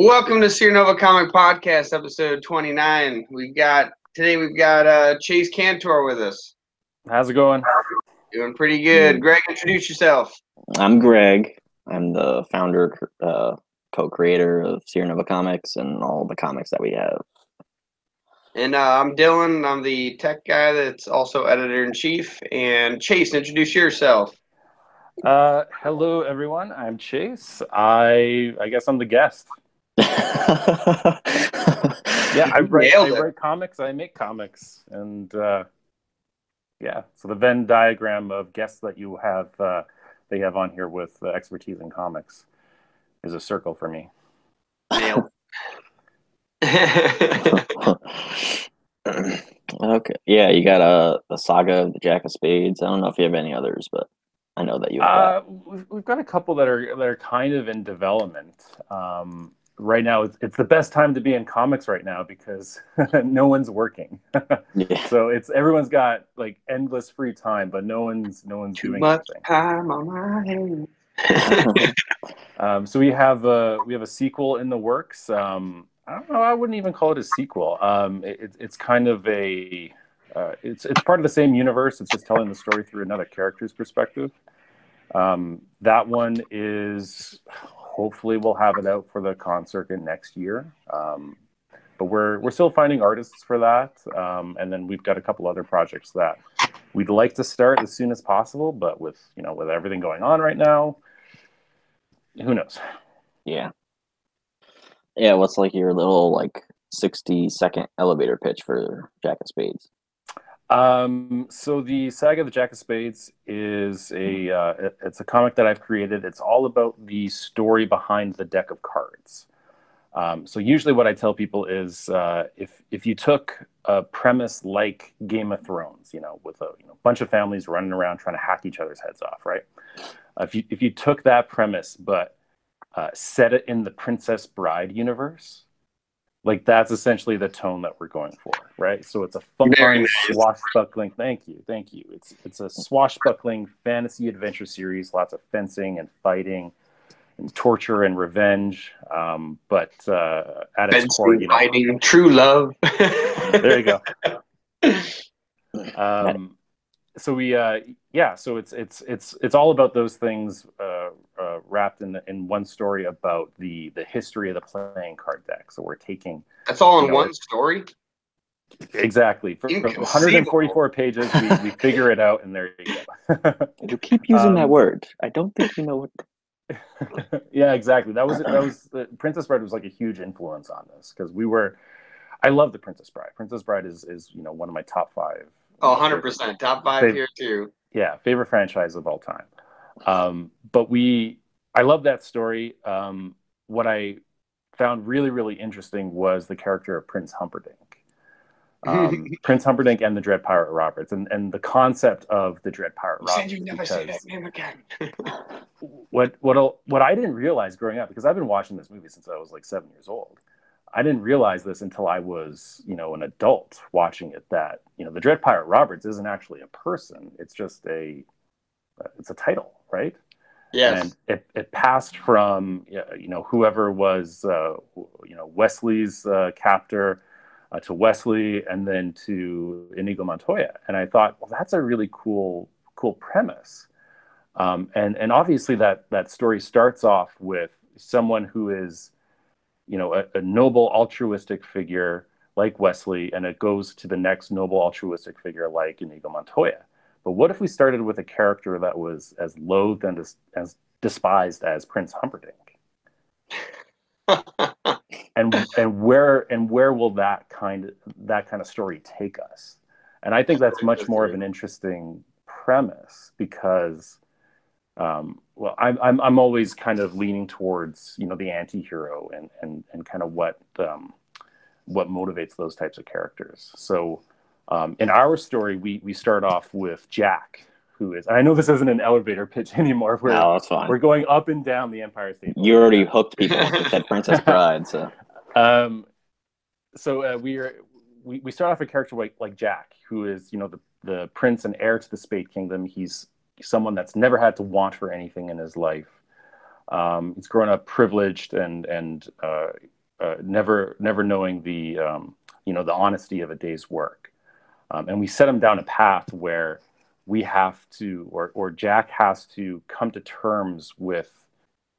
Welcome to Sierra Nova Comic Podcast, episode 29. We've got today we've got uh Chase Cantor with us. How's it going? Doing pretty good. Greg, introduce yourself. I'm Greg. I'm the founder, uh, co-creator of Sierra Nova Comics and all the comics that we have. And uh, I'm Dylan. I'm the tech guy that's also editor in chief. And Chase, introduce yourself. Uh, hello, everyone. I'm Chase. I I guess I'm the guest. Yeah, I write, I write comics. I make comics, and uh, yeah. So the Venn diagram of guests that you have, uh, they have on here with uh, expertise in comics, is a circle for me. Nailed. okay. Yeah, you got a, a saga of the Jack of Spades. I don't know if you have any others, but I know that you have. Uh, we've, we've got a couple that are that are kind of in development. Um, right now it's, it's the best time to be in comics right now because no one's working yeah. so it's everyone's got like endless free time but no one's no one's Too doing much anything. time on my hands. um, so we have a we have a sequel in the works um, i don't know i wouldn't even call it a sequel um, it, it's kind of a uh, it's it's part of the same universe it's just telling the story through another character's perspective um, that one is hopefully we'll have it out for the con circuit next year. Um, but we're we're still finding artists for that, um, and then we've got a couple other projects that we'd like to start as soon as possible. But with you know with everything going on right now, who knows? Yeah, yeah. What's like your little like sixty second elevator pitch for Jack of Spades? Um, so the Saga of the Jack of Spades is a uh, it's a comic that I've created. It's all about the story behind the deck of cards. Um, so usually, what I tell people is uh, if if you took a premise like Game of Thrones, you know, with a you know, bunch of families running around trying to hack each other's heads off, right? If you if you took that premise but uh, set it in the Princess Bride universe, like that's essentially the tone that we're going for right? So it's a fun nice. swashbuckling thank you thank you. It's it's a swashbuckling fantasy adventure series lots of fencing and fighting and torture and revenge um, but uh, at its core you know, fighting true love. There you go. Um, so we uh, yeah so it's it's it's it's all about those things uh, uh, wrapped in in one story about the the history of the playing card deck. So we're taking that's all in know, one story? Exactly. For, from 144 pages we, we figure it out and there you go. You keep using um, that word. I don't think you know what yeah exactly. That was that was the princess bride was like a huge influence on this because we were i love the princess bride. Princess bride is is you know one of my top five Oh, 100%. Top five favorite, here, too. Yeah, favorite franchise of all time. Um, but we, I love that story. Um, what I found really, really interesting was the character of Prince Humperdinck. Um, Prince Humperdinck and the Dread Pirate Roberts, and, and the concept of the Dread Pirate you Roberts. you never say that name again. what what what I didn't realize growing up because I've been watching this movie since I was like seven years old I didn't realize this until I was, you know, an adult watching it. That you know, the Dread Pirate Roberts isn't actually a person; it's just a, it's a title, right? Yes. And it, it passed from you know whoever was uh, you know Westley's uh, captor uh, to Westley, and then to Inigo Montoya. And I thought, well, that's a really cool cool premise. Um, and and obviously that that story starts off with someone who is you know a, a, noble altruistic figure like Westley, and it goes to the next noble altruistic figure like Inigo Montoya. But what if we started with a character that was as loathed and as, as despised as Prince Humperdinck? and and where and where will that kind of that kind of story take us? And I think that's much more of an interesting premise because um, well, I'm, I'm, I'm always kind of leaning towards, you know, the anti-hero and, and, and kind of what, um, what motivates those types of characters. So um, in our story, we, we start off with Jack, who is, I know this isn't an elevator pitch anymore. We're, no, that's fine. We're going up and down the Empire State. You already hooked people with that Princess Bride. So, um, so uh, we are, we, we start off a character like, like Jack, who is, you know, the, the prince and heir to the Spade Kingdom. He's someone that's never had to want for anything in his life. Um, he's grown up privileged and and uh, uh, never never knowing the um, you know the honesty of a day's work, um, and we set him down a path where we have to or or Jack has to come to terms with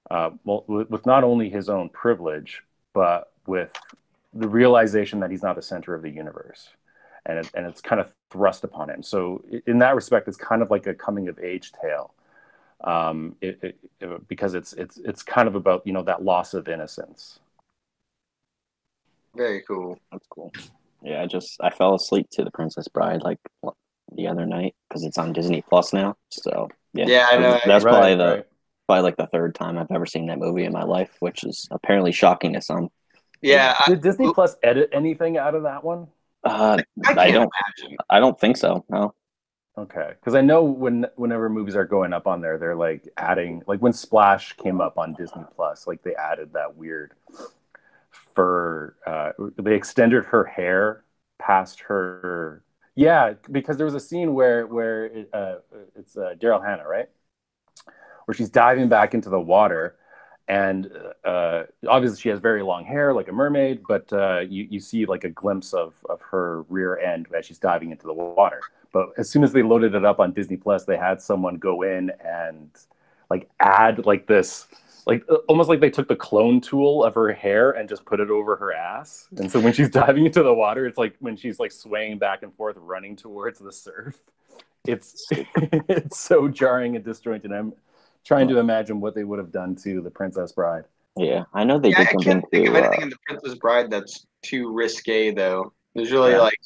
uh, well, with, not only his own privilege but with the realization that he's not the center of the universe and it, and it's kind of thrust upon him so in that respect it's kind of like a coming of age tale um, it, it, it, because it's it's it's kind of about you know that loss of innocence Very cool. That's cool. Yeah, I just I fell asleep to the Princess Bride like the other night because it's on Disney Plus now. So yeah, Yeah, I know. That's Right, probably the right. probably like the third time I've ever seen that movie in my life, which is apparently shocking to some. Yeah, I, did disney plus edit anything out of that one Uh, I I don't imagine. I don't think so. No. Okay, because I know when whenever movies are going up on there, they're like adding like when Splash came up on Disney Plus, like they added that weird fur. Uh, they extended her hair past her. Yeah, because there was a scene where where it, uh, it's uh, Daryl Hannah, right, where she's diving back into the water, and uh, obviously she has very long hair like a mermaid, but uh, you you see like a glimpse of of her rear end as she's diving into the water. But as soon as they loaded it up on Disney Plus, they had someone go in and like add like this, like uh, almost like they took the clone tool of her hair and just put it over her ass. And so when she's diving into the water, it's like when she's like swaying back and forth, running towards the surf. It's it's so jarring and disjointed. I'm trying to imagine what they would have done to the Princess Bride. Yeah, I know they Yeah, I did something can't think to. of anything Uh, in the Princess Bride that's too risque, though. There's really Yeah. like,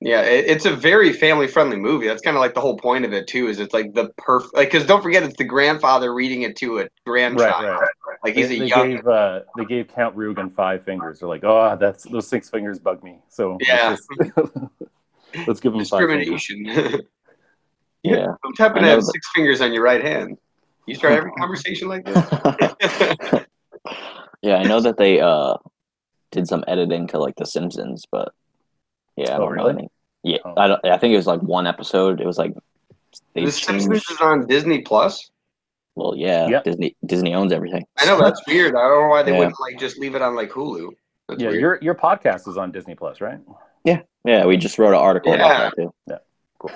yeah, it, it's a very family-friendly movie. That's kind of like the whole point of it too. Is it's like the perfect, like, because don't forget, it's the grandfather reading it to a grandchild. Right, right. Like he's they, a they young. gave uh, they gave Count Rugen five fingers. They're like, oh, that's those six fingers bug me. So Yeah. let's, just- let's give him discrimination. yeah. Don't happen to have that- six fingers on your right hand. You start every conversation like this. yeah, I know that they uh did some editing to like The Simpsons, but yeah, I Oh, don't know really? any. Yeah, Oh. I don't. I think it was like one episode. It was like the Simpsons is on Disney Plus. Well, yeah, Yeah. Disney Disney owns everything. I know that's weird. I don't know why they Yeah. wouldn't like just leave it on like Hulu. That's Yeah, weird. your your podcast is on Disney Plus, right? Yeah, yeah. we just wrote an article Yeah. about that too. Yeah, cool.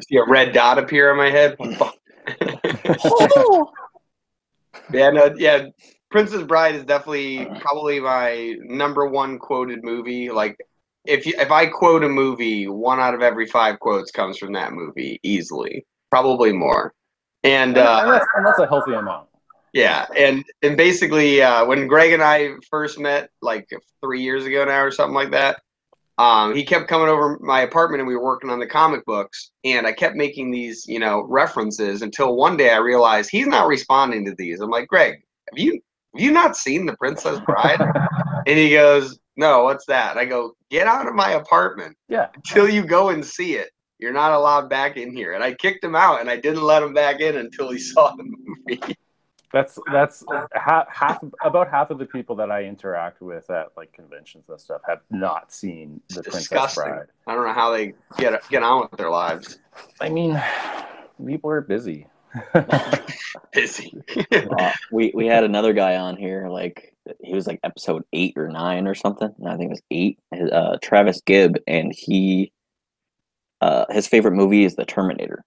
See a red dot appear on my head. yeah, no, yeah. Princess Bride is definitely probably my number one quoted movie. Like, if you, if I quote a movie, one out of every five quotes comes from that movie easily, probably more. And uh, and that's, and that's a healthy amount. yeah, and and basically, uh, when Greg and I first met, like three years ago now or something like that, um, he kept coming over my apartment and we were working on the comic books, and I kept making these, you know, references until one day I realized he's not responding to these. I'm like, Greg, have you you not seen The Princess Bride? and he goes, No, what's that? I go, Get out of my apartment Yeah, until you go and see it. You're not allowed back in here. And I kicked him out, and I didn't let him back in until he saw the movie. that's that's half, half about half of the people that I interact with at like conventions and stuff have not seen the It's Princess disgusting. Bride. I don't know how they get get on with their lives. I mean, people are busy. Busy. Uh, we we had another guy on here, like he was like episode eight or nine or something. I think it was eight. Uh, Travis Gibb, and he, uh, his favorite movie is The Terminator,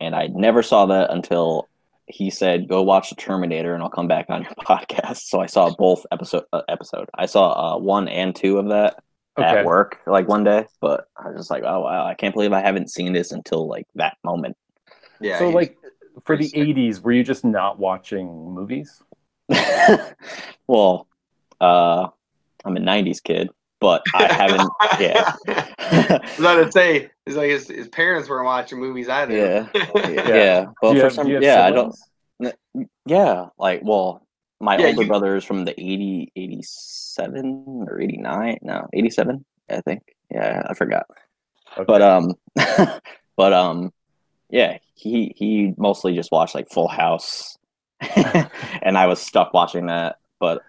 and I never saw that until he said, "Go watch The Terminator, and I'll come back on your podcast." So I saw both episode uh, episode. I saw uh, one and two of that Okay. at work like one day, but I was just like, "Oh wow, I can't believe I haven't seen this until like that moment." yeah. so like for the 80s, were you just not watching movies? well, uh, I'm a '90s kid, but I haven't. yeah, I was about to say, it's like his, his parents weren't watching movies either. yeah, Yeah. yeah. But Do for have- some, do you have yeah, I don't. Yeah, like, well, my Yeah, older you- brother is from the 80, 87 or 89. No, 87, I think. Yeah, I forgot. Okay. But um, but um, yeah, he he mostly just watched like Full House, and I was stuck watching that. But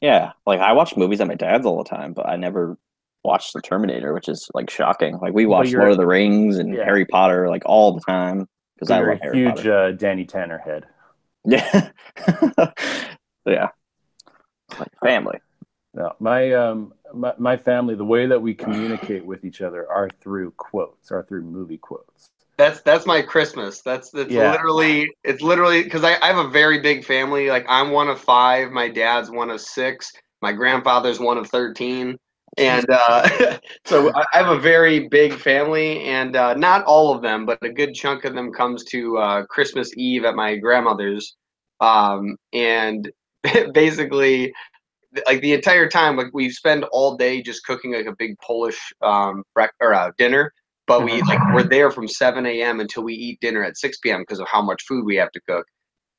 yeah, like I watch movies at my dad's all the time, but I never watched The Terminator, which is like shocking. Like we watched Lord of the Rings and Yeah. Harry Potter like all the time because I love a Harry huge uh, Danny Tanner head. Yeah. yeah. Like family. No, my um my, my family, the way that we communicate with each other are through quotes, are through movie quotes. That's that's my Christmas. That's that's Yeah. literally it's literally because I, I have a very big family. Like I'm one of five. My dad's one of six. My grandfather's one of thirteen. And uh, so I have a very big family, and uh, not all of them, but a good chunk of them comes to uh, Christmas Eve at my grandmother's. Um, and basically, like the entire time, like we spend all day just cooking like a big Polish um, brec- or uh, dinner but we like we're there from 7 a.m. until we eat dinner at 6 p.m. because of how much food we have to cook.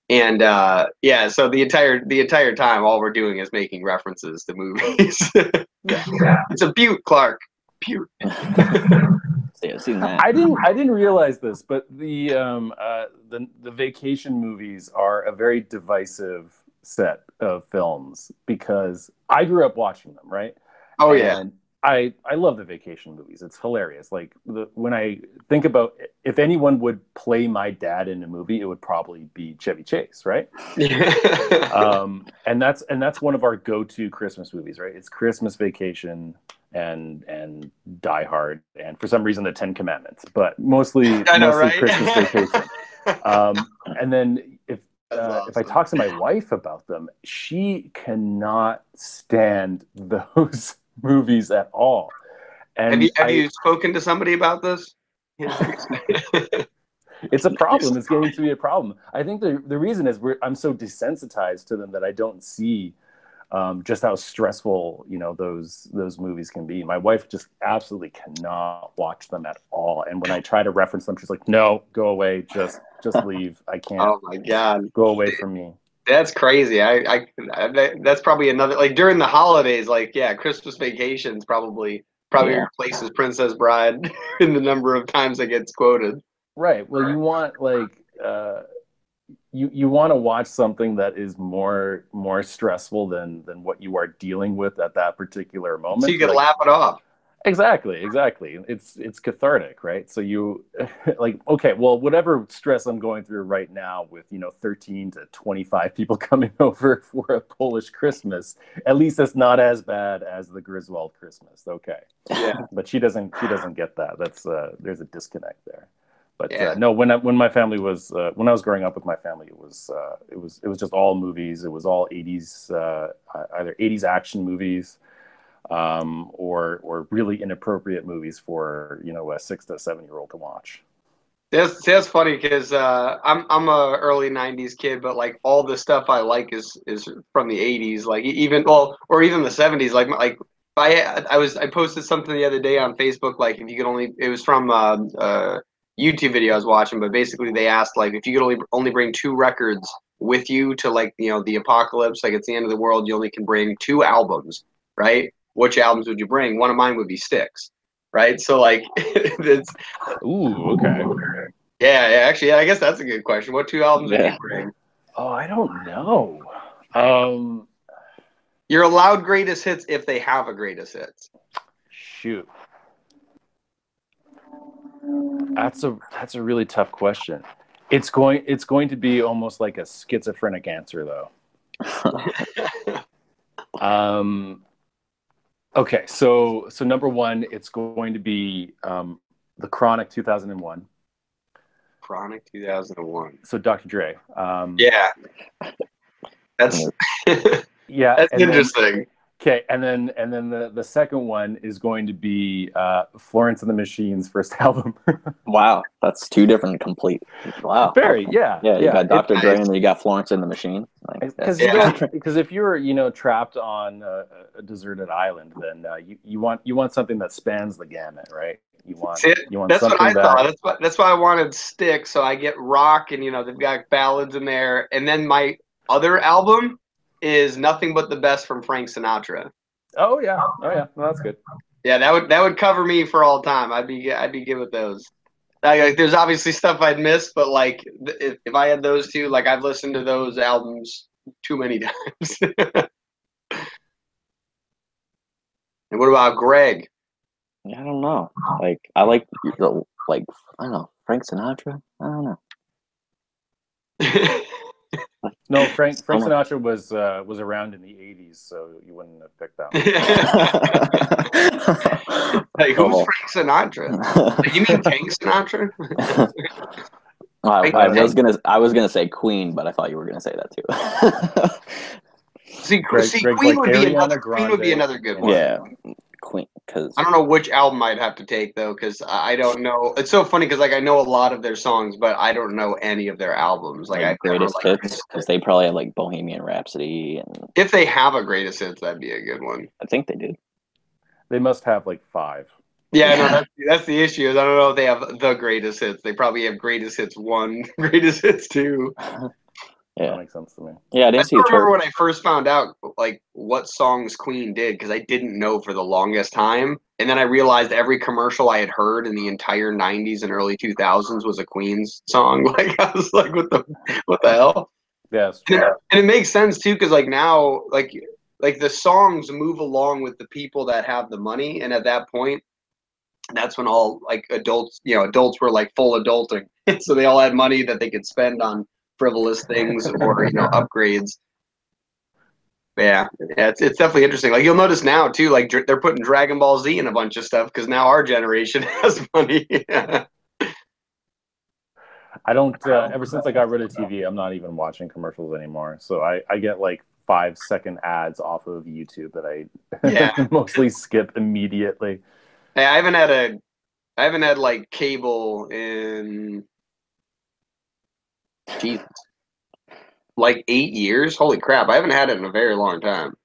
And uh, yeah, so the entire the entire time, all we're doing is making references to movies. yeah. it's a beaut, Clark. Beaut. Yeah, I've seen that. I didn't I didn't realize this, but the um uh the the vacation movies are a very divisive set of films because I grew up watching them, right? Oh yeah, And I I love the vacation movies. It's hilarious. Like the, when I think about if anyone would play my dad in a movie, it would probably be Chevy Chase, right? um, and that's and that's one of our go-to Christmas movies, right? It's Christmas Vacation and and Die Hard, and for some reason the Ten Commandments, but mostly know, mostly right? Christmas Vacation. Um, and then if uh, if I talk to my wife about them, she cannot stand those movies at all. And have you have I- you spoken to somebody about this? it's a problem. It's getting to be a problem. I think the the reason is we're I'm so desensitized to them that I don't see um, just how stressful you know those those movies can be. My wife just absolutely cannot watch them at all. And when I try to reference them, she's like, "No, go away. Just just leave. I can't. oh my god. Go away from me." That's crazy. I, I, I that's probably another like during the holidays. Like yeah, Christmas vacations probably probably Yeah. replaces Princess Bride in the number of times it gets quoted. Right. Well, you want like uh, you you want to watch something that is more more stressful than than what you are dealing with at that particular moment. So you can Like- laugh it off. Exactly, exactly. It's it's cathartic, right? So you like okay, well, whatever stress I'm going through right now with, you know, 13 to 25 people coming over for a Polish Christmas, at least it's not as bad as the Griswold Christmas. Okay. Yeah. But she doesn't she doesn't get that. That's uh there's a disconnect there. But Yeah. uh, no, when I, when my family was uh, when I was growing up with my family, it was uh, it was it was just all movies. It was all 80s uh, either 80s action movies um, or or really inappropriate movies for you know a six to seven year old to watch. That's that's funny because uh, I'm I'm a early '90s kid, but like all the stuff I like is is from the '80s, like even well, or even the '70s. Like like I I was I posted something the other day on Facebook, like if you could only it was from uh, uh, YouTube video I was watching, but basically they asked like if you could only only bring two records with you to like you know the apocalypse, like it's the end of the world, you only can bring two albums, right? Which albums would you bring? One of mine would be Styx, right? So like it's Ooh, okay. yeah, yeah, actually, yeah, I guess that's a good question. What two albums would you bring? Oh, I don't know. Um, You're allowed greatest hits if they have a greatest hits. shoot, that's a that's a really tough question. It's going it's going to be almost like a schizophrenic answer though. Um, okay, so so number one, it's going to be um, the Chronic 2001. Chronic 2001. So Dr. Dre. Um, Yeah, that's yeah. that's and then- interesting. Okay, and then and then the the second one is going to be uh, Florence and the Machine's first album. wow, that's two different complete. Wow. Very, yeah, Yeah, you got Dr. It- Dre and then you got Florence and the Machine. Because that's- Yeah. because if you're you know trapped on a, a deserted island, then uh, you, you want you want something that spans the gamut, right? You want See, you want That's something what I that thought. That's why that's why I wanted Stick. So I get rock, and you know they've got ballads in there, and then my other album is nothing but the best from Frank Sinatra. oh yeah oh yeah well, that's good. Yeah, that would that would cover me for all time. I'd be I'd be good with those. Like, like, there's obviously stuff I'd miss, but like if, if I had those two, like I've listened to those albums too many times. and what about Greg? I don't know. Like I like the like I don't know Frank Sinatra. I don't know. No, Frank Frank. Sinatra was uh, was around in the '80s, so you wouldn't have picked that. One. like, who's Oh. Frank Sinatra? You mean Tank Sinatra? I, I was gonna I was gonna say Queen, but I thought you were gonna say that too. See, Greg- see Greg's Queen like would be Ariana another. Queen would be another good one. yeah, Queen, because I don't know which album I'd have to take though, because I I don't know. It's so funny because like I know a lot of their songs, but I don't know any of their albums. Like, like, I've never, greatest like, hits because they probably have like Bohemian Rhapsody, and if they have a greatest hits, that'd be a good one. I think they did. They must have like five. Yeah, no, that's that's the issue. Is I don't know if they have the greatest hits. They probably have greatest hits one, greatest hits two. That Yeah, makes sense to me. yeah. I I didn't see remember when I first found out like what songs Queen did because I didn't know for the longest time, and then I realized every commercial I had heard in the entire '90s and early 2000s was a Queen's song. Like I was like, what the what the hell? Yeah, And it, and it makes sense too because like now like like the songs move along with the people that have the money, and at that point. That's when all like adults, you know, adults were like full adulting, so they all had money that they could spend on frivolous things or you know upgrades. Yeah, yeah, it's, it's definitely interesting. Like you'll notice now too, like dr- they're putting Dragon Ball Z in a bunch of stuff because now our generation has money. I don't. Uh, ever since I got rid of TV, I'm not even watching commercials anymore. So I, I get like five second ads off of YouTube that I Yeah. mostly skip immediately. hey, I haven't had a, I haven't had like cable in, Jesus, like eight years. Holy crap! I haven't had it in a very long time.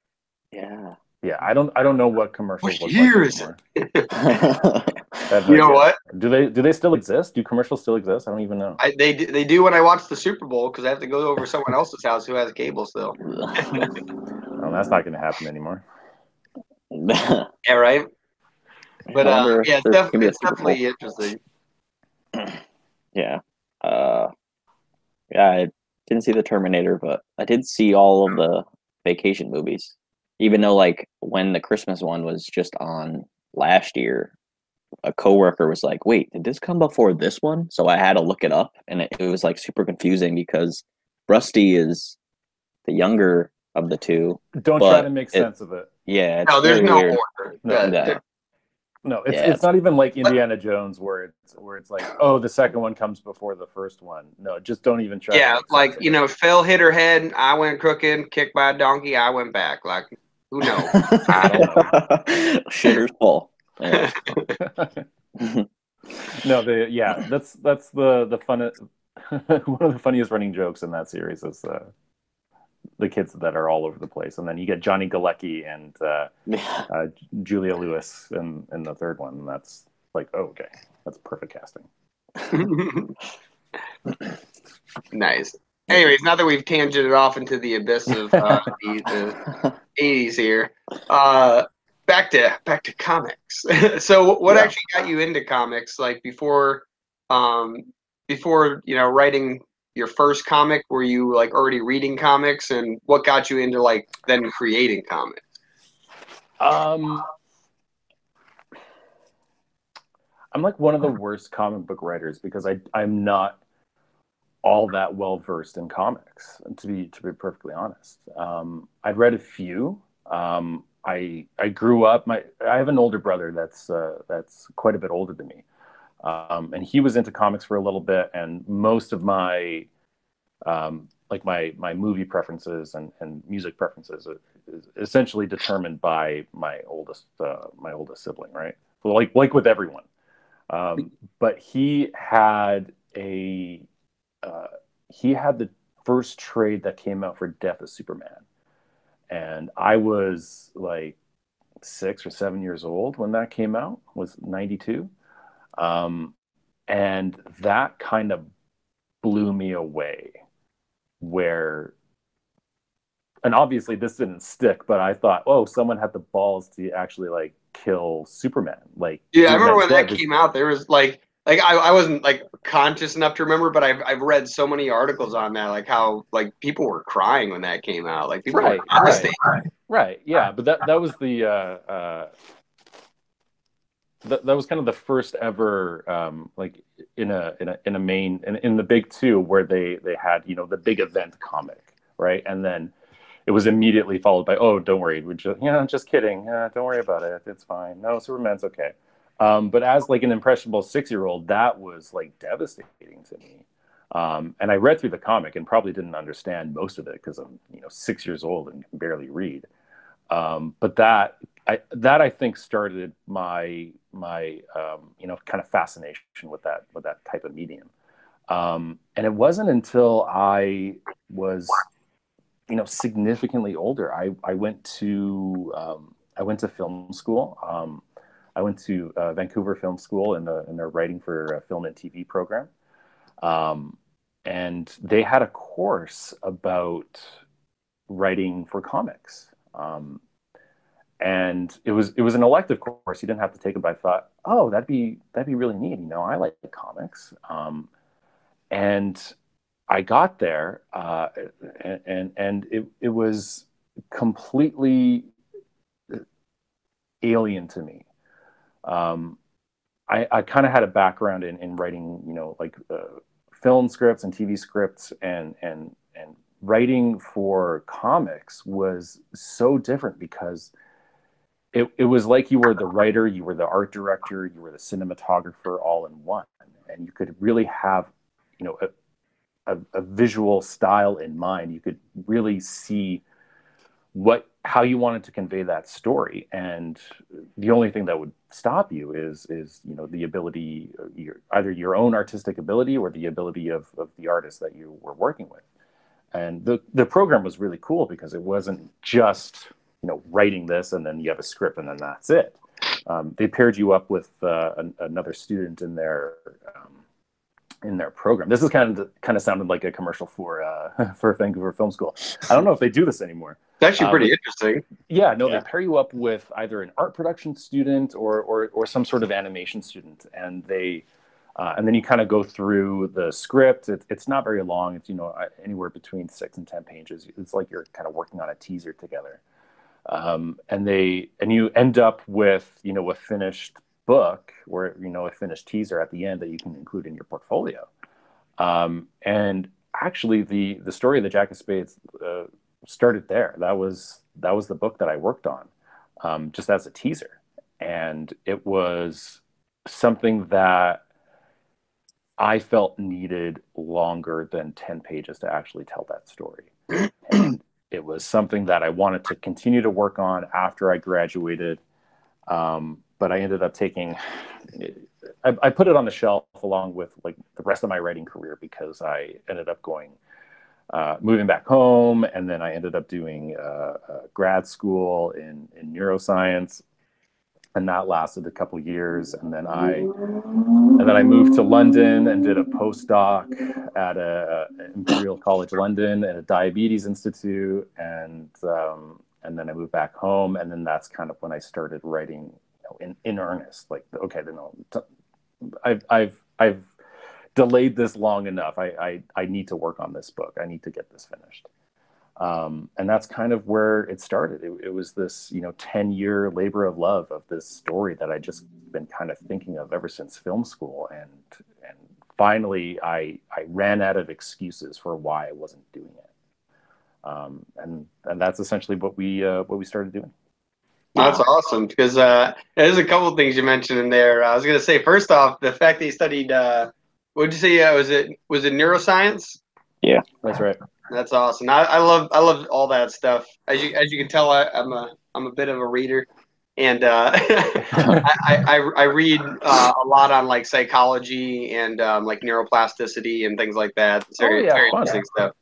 Yeah. Yeah, I don't. I don't know what commercials What look year like is it? anymore. I You know idea. what? Do they? Do they still exist? Do commercials still exist? I don't even know. I, they d- they do when I watch the Super Bowl because I have to go over someone else's house who has cable still. Oh, that's not going to happen anymore. Yeah, right. But I uh, yeah, it's, there's def- gonna be a it's definitely interesting. Yeah. Uh, yeah, I didn't see the Terminator, but I did see all of hmm. the vacation movies. Even though, like, when the Christmas one was just on last year, a coworker was like, "Wait, did this come before this one?" So I had to look it up, and it, it was like super confusing because Rusty is the younger of the two. Don't try to make it- sense of it. Yeah, it's No, there's very no weird. order. No, Yeah, no. There- No, it's Yeah. it's not even like Indiana Jones where it's where it's like, oh, the second one comes before the first one. No, just don't even try. yeah, like you know, Phil hit her head. I went crooked. Kicked by a donkey. I went back. Like who knows? I Shitter's full. Yeah. no, the yeah, that's that's the the fun. one of the funniest running jokes in that series is uh, the kids that are all over the place, and then you get Johnny Galecki and uh, uh, Juliette Lewis in in the third one. And that's like, oh, okay, that's perfect casting. nice. Anyways, now that we've tangented off into the abyss of uh, the, 80s here, uh, back to back to comics. so, what Yeah. actually got you into comics? Like before, um, before you know, writing your first comic, were you like already reading comics, and what got you into like then creating comics? Um, I'm like one of the worst comic book writers because I I'm not all that well versed in comics. To be to be perfectly honest, um, I'd read a few. Um, I I grew up. My I have an older brother that's uh, that's quite a bit older than me, um, and he was into comics for a little bit. And most of my um, like my my movie preferences and, and music preferences are, is essentially determined by my oldest uh, my oldest sibling, right? Like like with everyone, um, but he had a uh, he had the first trade that came out for Death of Superman, and I was like six or seven years old when that came out. Was ninety two, um, and that kind of blew me away. Where and obviously this didn't stick, but I thought, oh, someone had the balls to actually like kill Superman. Like, Yeah, I remember when that dead. came out. There was like, like I, I wasn't like conscious enough to remember, but I've I've read so many articles on that, like how like people were crying when that came out. Like people Right, were right. devastated. Right. Yeah, but that that was the uh, uh, that, that was kind of the first ever um, like in a in a in a main in, in the big two where they they had you know the big event comic right? And then it was immediately followed by, "Oh, don't worry, we're just yeah, just kidding. Yeah, don't worry about it. It's fine. No, Superman's okay." Um, but as like an impressionable six year old, that was like devastating to me. Um, and I read through the comic and probably didn't understand most of it because I'm you know six years old and can barely read. Um, but that I, that I think started my my um, you know kind of fascination with that with that type of medium. Um, and it wasn't until I was you know significantly older I, I went to um, I went to film school. Um, I went to uh, Vancouver Film School in the in their writing for film and TV program, um, and they had a course about writing for comics. Um, and it was it was an elective course. You didn't have to take it, but I thought, oh, that'd be that'd be really neat. You know, I like comics, um, and I got there, uh, and, and and it it was completely alien to me. Um, I, I kind of had a background in, in writing, you know, like uh, film scripts and TV scripts, and and and writing for comics was so different because it, it was like you were the writer, you were the art director, you were the cinematographer all in one. And you could really have, you know, a, a, a visual style in mind. You could really see what how you wanted to convey that story and the only thing that would stop you is is you know the ability your, either your own artistic ability or the ability of, of the artist that you were working with and the the program was really cool because it wasn't just you know writing this and then you have a script and then that's it um, they paired you up with uh, an, another student in their um, in their program this is kind of kind of sounded like a commercial for uh, for vancouver film school i don't know if they do this anymore it's actually pretty um, interesting yeah no yeah. they pair you up with either an art production student or or, or some sort of animation student and they uh, and then you kind of go through the script. It, it's not very long. It's you know anywhere between six and ten pages. It's like you're kind of working on a teaser together um, and they and you end up with you know a finished book or you know a finished teaser at the end that you can include in your portfolio. Um, and actually the the story of the jack of spades uh, started there. That was that was the book that i worked on um, just as a teaser. And it was something that i felt needed longer than 10 pages to actually tell that story. And it was something that I wanted to continue to work on after I graduated. Um, but I ended up taking, I, I, put it on the shelf along with like the rest of my writing career because I ended up going, uh, moving back home. And then I ended up doing uh, grad school in, in neuroscience and that lasted a couple years. And then i and then i moved to london and did a postdoc at a, a imperial college london at a diabetes institute. And um, and then i moved back home. And then that's kind of when i started writing you know, in, in earnest like okay then i've i've i've delayed this long enough. I, I i need to work on this book. I need to get this finished um, and that's kind of where it started. It, it, was this, you know, 10 year labor of love of this story that I just been kind of thinking of ever since film school. And, and finally I, I ran out of excuses for why I wasn't doing it. Um, and, and that's essentially what we, uh, what we started doing. That's awesome because uh, there's a couple things you mentioned in there. I was to say, first off, the fact that you studied, uh, what did you say? Uh, was it was it neuroscience? Yeah, that's right. That's awesome. I, I love I love all that stuff. As you as you can tell, I, am a I'm a bit of a reader, and uh, I, I, I read uh, a lot on like psychology and um, like neuroplasticity and things like that. It's very, oh, yeah, very interesting stuff.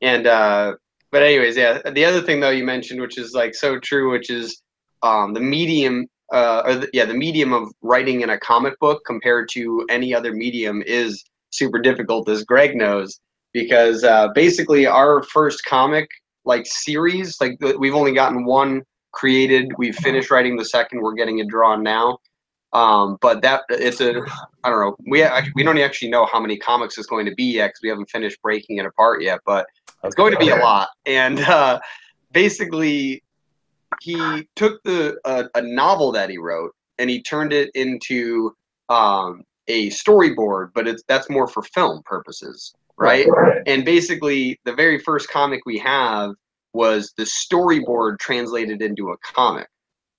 And uh, but anyways, yeah. The other thing though you mentioned, which is like so true, which is um, the medium. Uh, or the, yeah, the medium of writing in a comic book compared to any other medium is super difficult, as Greg knows because uh, basically our first comic like series, like we've only gotten one created. We've finished writing the second. We're getting it drawn now. Um, but that it's a I don't know. We we don't actually know how many comics it's going to be yet because we haven't finished breaking it apart yet. But it's going to be a lot. And uh, basically, he took the uh, a novel that he wrote and he turned it into um, a storyboard, but it's that's more for film purposes right? And basically, the very first comic we have was the storyboard translated into a comic,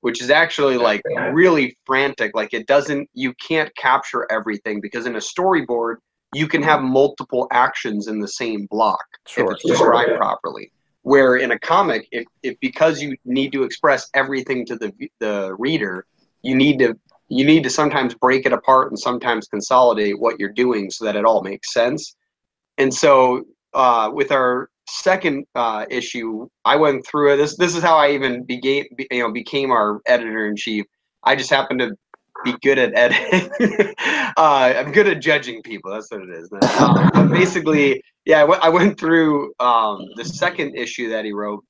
which is actually like really frantic. Like it doesn't, you can't capture everything because in a storyboard, you can have multiple actions in the same block Sure. if it's described properly. Where in a comic, if, if because you need to express everything to the the reader, you need to you need to sometimes break it apart and sometimes consolidate what you're doing so that it all makes sense. And so uh, with our second uh, issue, I went through it. This this is how I even began, you know, became our editor in chief. I just happened to be good at editing. uh, I'm good at judging people. That's what it is. Um, basically, yeah, I went, went through um, the second issue that he wrote,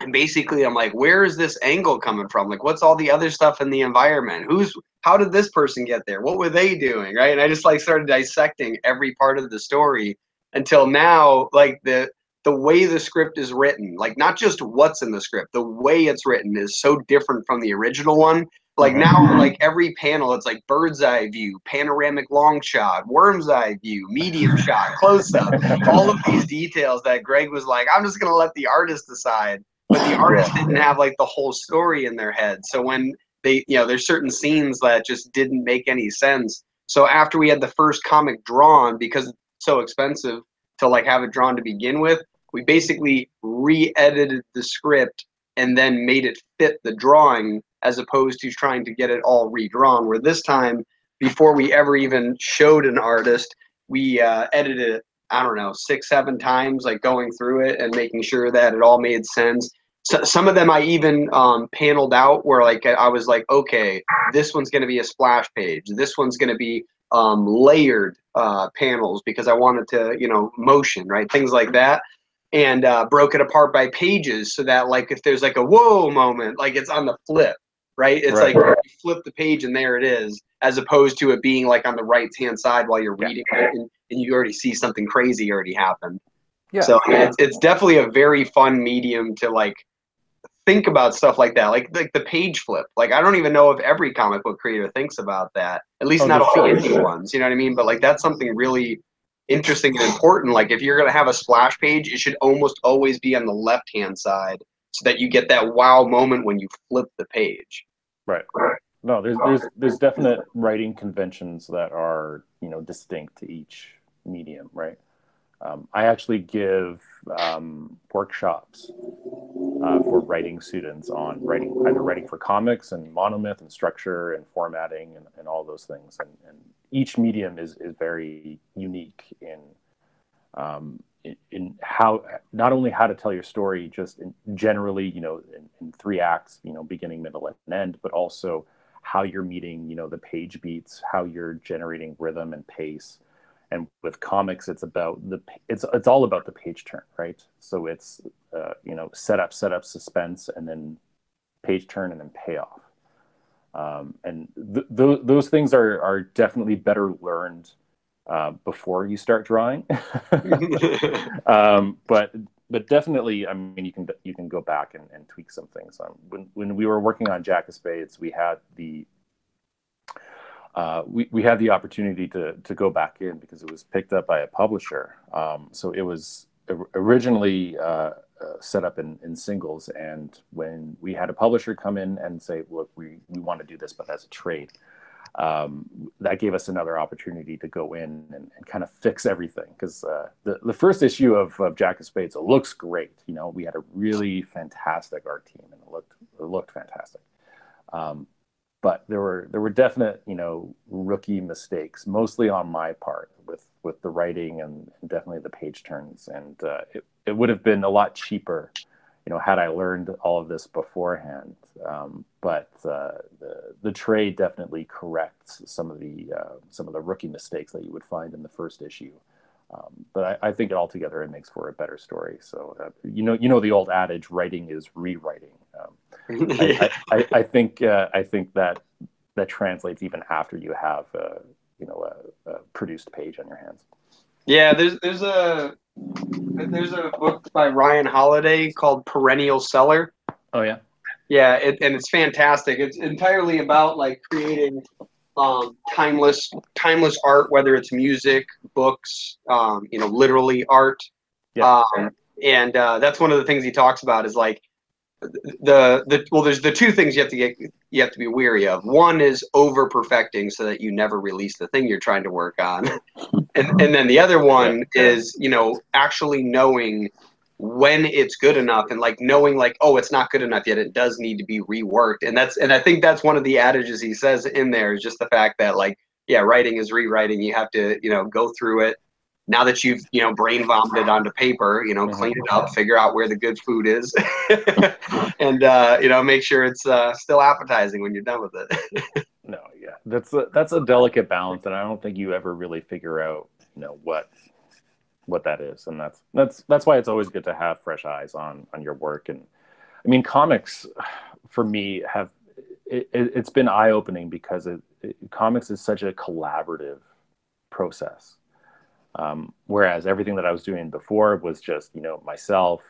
and basically, I'm like, where is this angle coming from? Like, what's all the other stuff in the environment? Who's how did this person get there? What were they doing? Right? And I just like started dissecting every part of the story until now, like the the way the script is written, like not just what's in the script, the way it's written is so different from the original one. Like Mhm. now, like every panel, it's like bird's eye view, panoramic long shot, worm's eye view, medium shot, close up. All of these details that Greg was like, I'm just gonna let the artist decide. But the artist didn't have like the whole story in their head. So when they, you know, there's certain scenes that just didn't make any sense. So after we had the first comic drawn, because it's so expensive to like have it drawn to begin with, we basically re-edited the script and then made it fit the drawing as opposed to trying to get it all redrawn. Where this time, before we ever even showed an artist, we uh, edited it, I don't know, six, seven times, like going through it and making sure that it all made sense. So, some of them I even um, paneled out where like I was like, okay, this one's going to be a splash page. This one's going to be um, layered uh, panels because I wanted to, you know, motion, right? Things like that. And uh, broke it apart by pages so that like if there's like a whoa moment, like it's on the flip, right? It's Right. like you flip the page and there it is, as opposed to it being like on the right hand side while you're Yeah. reading it and, and you already see something crazy already happen. Yeah. So I mean, it's it's definitely a very fun medium to like think about stuff like that, like like the page flip. Like I don't even know if every comic book creator thinks about that. At least Oh, not all the sure. ones. You know what I mean? But like that's something really interesting and important. Like if you're gonna have a splash page, it should almost always be on the left hand side so that you get that wow moment when you flip the page. Right. No, there's there's there's definite writing conventions that are you know distinct to each medium, right? Um, I actually give um, workshops uh, for writing students on writing either writing for comics and monomyth and structure and formatting and, and all those things. And, and each medium is is very unique in um, in, in how not only how to tell your story just generally you know in, in three acts you know beginning middle and end but also how you're meeting you know the page beats how you're generating rhythm and pace. And with comics it's about the it's it's all about the page turn right? So it's uh, you know setup setup suspense and then page turn and then payoff. Um, and th- th- those things are are definitely better learned uh, before you start drawing. um, but but definitely, I mean, you can you can go back and, and tweak some things. Um, when when we were working on Jack of Spades, we had the uh, we, we had the opportunity to to go back in because it was picked up by a publisher. Um, so it was originally uh, uh, set up in, in singles, and when we had a publisher come in and say, "Look, we we want to do this, but as a trade," um, that gave us another opportunity to go in and, and kind of fix everything because uh, the the first issue of, of Jack of Spades looks great. You know, we had a really fantastic art team, and it looked it looked fantastic. Um, but there were there were definite you know rookie mistakes, mostly on my part with with the writing and, and definitely the page turns, and uh, it it would have been a lot cheaper you know, had I learned all of this beforehand. Um, but uh, the the trade definitely corrects some of the uh, some of the rookie mistakes that you would find in the first issue. Um, but I, I think altogether it makes for a better story. So uh, you know, you know the old adage, writing is rewriting. Um, I, I, I, I think uh, I think that that translates even after you have uh, you know a, a produced page on your hands. Yeah, there's there's a there's a book by Ryan Holiday called Perennial Seller. Oh yeah. Yeah, it, and it's fantastic. It's entirely about like creating um, timeless timeless art, whether it's music, books, um, you know, literally art. Yeah. Um, and uh, that's one of the things he talks about is like the the well there's the two things you have to get you have to be weary of. One is over perfecting so that you never release the thing you're trying to work on. And and then the other one is you know actually knowing when it's good enough and like knowing like oh it's not good enough yet. It does need to be reworked. And that's and i think that's one of the adages he says in there is just the fact that like yeah writing is rewriting. You have to you know go through it now that you've you know brain vomited onto paper you know clean it up figure out where the good food is and uh, you know make sure it's uh, still appetizing when you're done with it. No yeah that's a that's a delicate balance and i don't think you ever really figure out you know what what that is and that's that's that's why it's always good to have fresh eyes on on your work and i mean comics for me have it, has been eye-opening because it, it, comics is such a collaborative process um, whereas everything that I was doing before was just, you know, myself,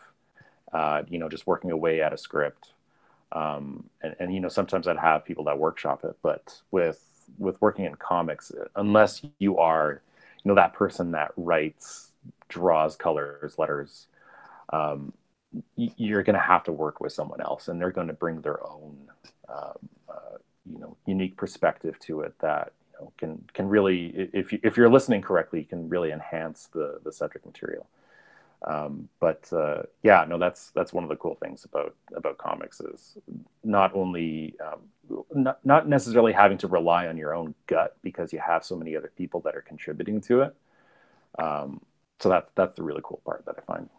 uh, you know, just working away at a script. Um, and, and, you know, sometimes I'd have people that workshop it, but with, with working in comics, unless you are, you know, that person that writes, draws colors, letters, um, you're going to have to work with someone else and they're going to bring their own, um, uh, you know, unique perspective to it that, know, can can really, if you, if you're listening correctly, can really enhance the the subject material. Um, but uh, yeah, no, that's that's one of the cool things about about comics is not only um, not not necessarily having to rely on your own gut because you have so many other people that are contributing to it. Um, so that that's the really cool part that I find.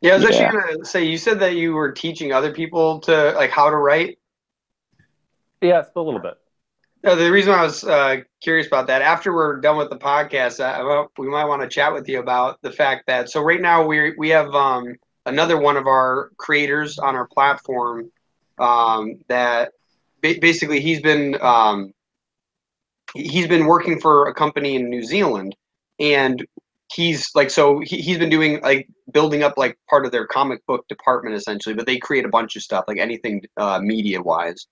Yeah, I was actually gonna say you said that you were teaching other people to like how to write. Yeah, a little bit. No, the reason I was uh, curious about that, after we're done with the podcast, uh, we might want to chat with you about the fact that so right now we we have um, another one of our creators on our platform um, that ba- basically he's been um, he's been working for a company in New Zealand, and he's like so he, he's been doing like building up like part of their comic book department essentially, but they create a bunch of stuff like anything uh, media wise.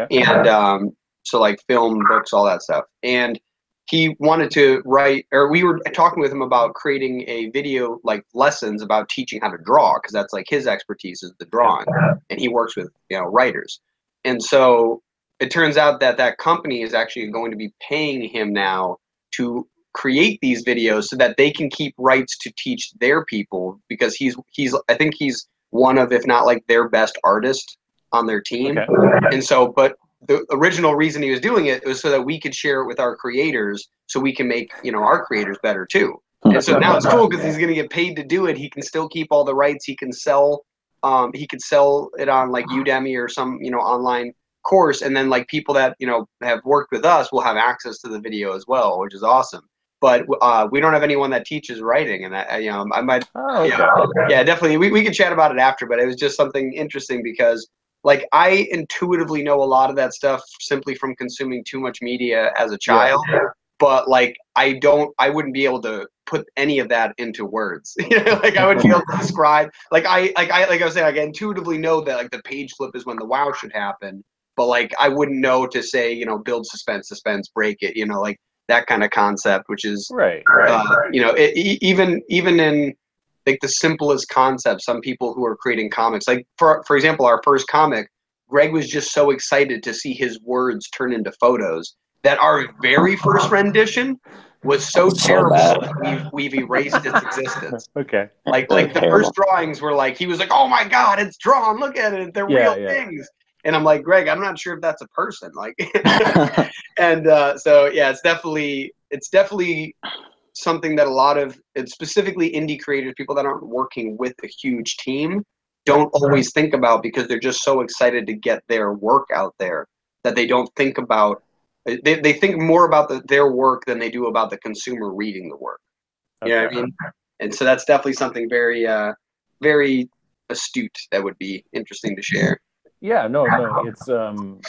Okay. And um, so like film, books, all that stuff. And he wanted to write, or we were talking with him about creating a video like lessons about teaching how to draw because that's like his expertise is the drawing, and he works with you know writers. And so it turns out that that company is actually going to be paying him now to create these videos so that they can keep rights to teach their people because he's he's I think he's one of if not like their best artist on their team. Okay. And so but the original reason he was doing it was so that we could share it with our creators so we can make you know our creators better too. And so now it's cool because he's going to get paid to do it. He can still keep all the rights. He can sell um, he could sell it on like udemy or some you know online course and then like people that you know have worked with us will have access to the video as well which is awesome. But uh, we don't have anyone that teaches writing and I, you know i might oh, okay. yeah, yeah definitely. We, we can chat about it after but it was just something interesting because like I intuitively know a lot of that stuff simply from consuming too much media as a child. Yeah. But like I don't I wouldn't be able to put any of that into words. like I would be able to describe like I like I like I was saying, like I intuitively know that like the page flip is when the wow should happen. But like I wouldn't know to say, you know, build suspense, suspense, break it, you know, like that kind of concept, which is right, right. Uh, you know, it, even even in like the simplest concept. Some people who are creating comics, like for for example, our first comic, Greg was just so excited to see his words turn into photos that our very first rendition was so terrible so we've, we've erased its existence. okay. Like like the first drawings were like he was like, oh my god, it's drawn. Look at it, they're yeah, real yeah. things. And I'm like, Greg, I'm not sure if that's a person. Like, and uh, so yeah, it's definitely it's definitely something that a lot of specifically indie creators, people that aren't working with a huge team, don't always think about because they're just so excited to get their work out there that they don't think about they, they think more about the, their work than they do about the consumer reading the work. Okay. You know what I mean? And so that's definitely something very uh very astute that would be interesting to share. Yeah, no, no, it's um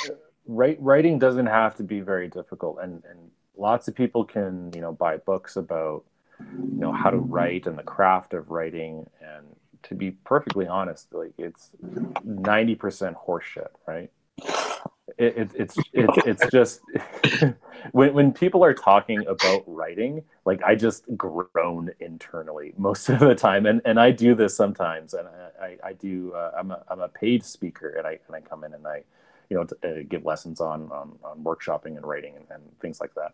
write, writing doesn't have to be very difficult and and lots of people can you know buy books about you know how to write and the craft of writing. And to be perfectly honest like it's 90% horseshit right? It, it, it's it's it's just when when people are talking about writing, like I just groan internally most of the time, and and I do this sometimes, and I I, I do uh, I'm a I'm a paid speaker, and I and I come in and I you know to, uh, give lessons on, on on workshopping and writing and, and things like that.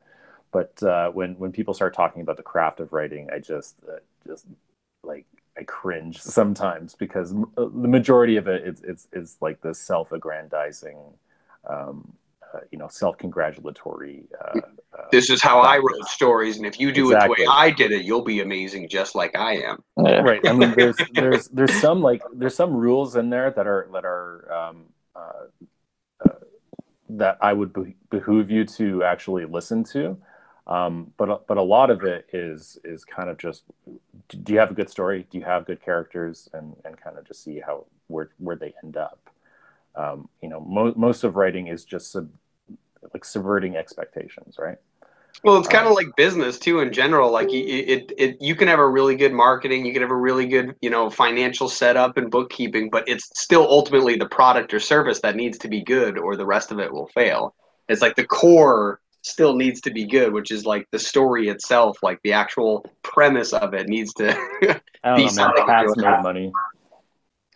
But uh, when when people start talking about the craft of writing, I just uh, just like I cringe sometimes because uh, the majority of it is is, is like this self-aggrandizing, um, uh, you know, self-congratulatory. Uh, uh, this is how I wrote stories, and if you do Exactly. it the way I did it, you'll be amazing, just like I am. Yeah. right. I mean, there's there's there's some like there's some rules in there that are that are um, that I would be- behoove you to actually listen to. Um, but but a lot of it is is kind of just do you have a good story? Do you have good characters? And and kind of just see how where where they end up. Um, you know, mo- most of writing is just sub- like subverting expectations, right? Well, it's kind Um, of like business too in general. Like y- y- it, it, you can have a really good marketing, you can have a really good, you know, financial setup and bookkeeping, but it's still ultimately the product or service that needs to be good, or the rest of it will fail. It's like the core still needs to be good, which is like the story itself, like the actual premise of it needs to. Be know, something Cats to- made money.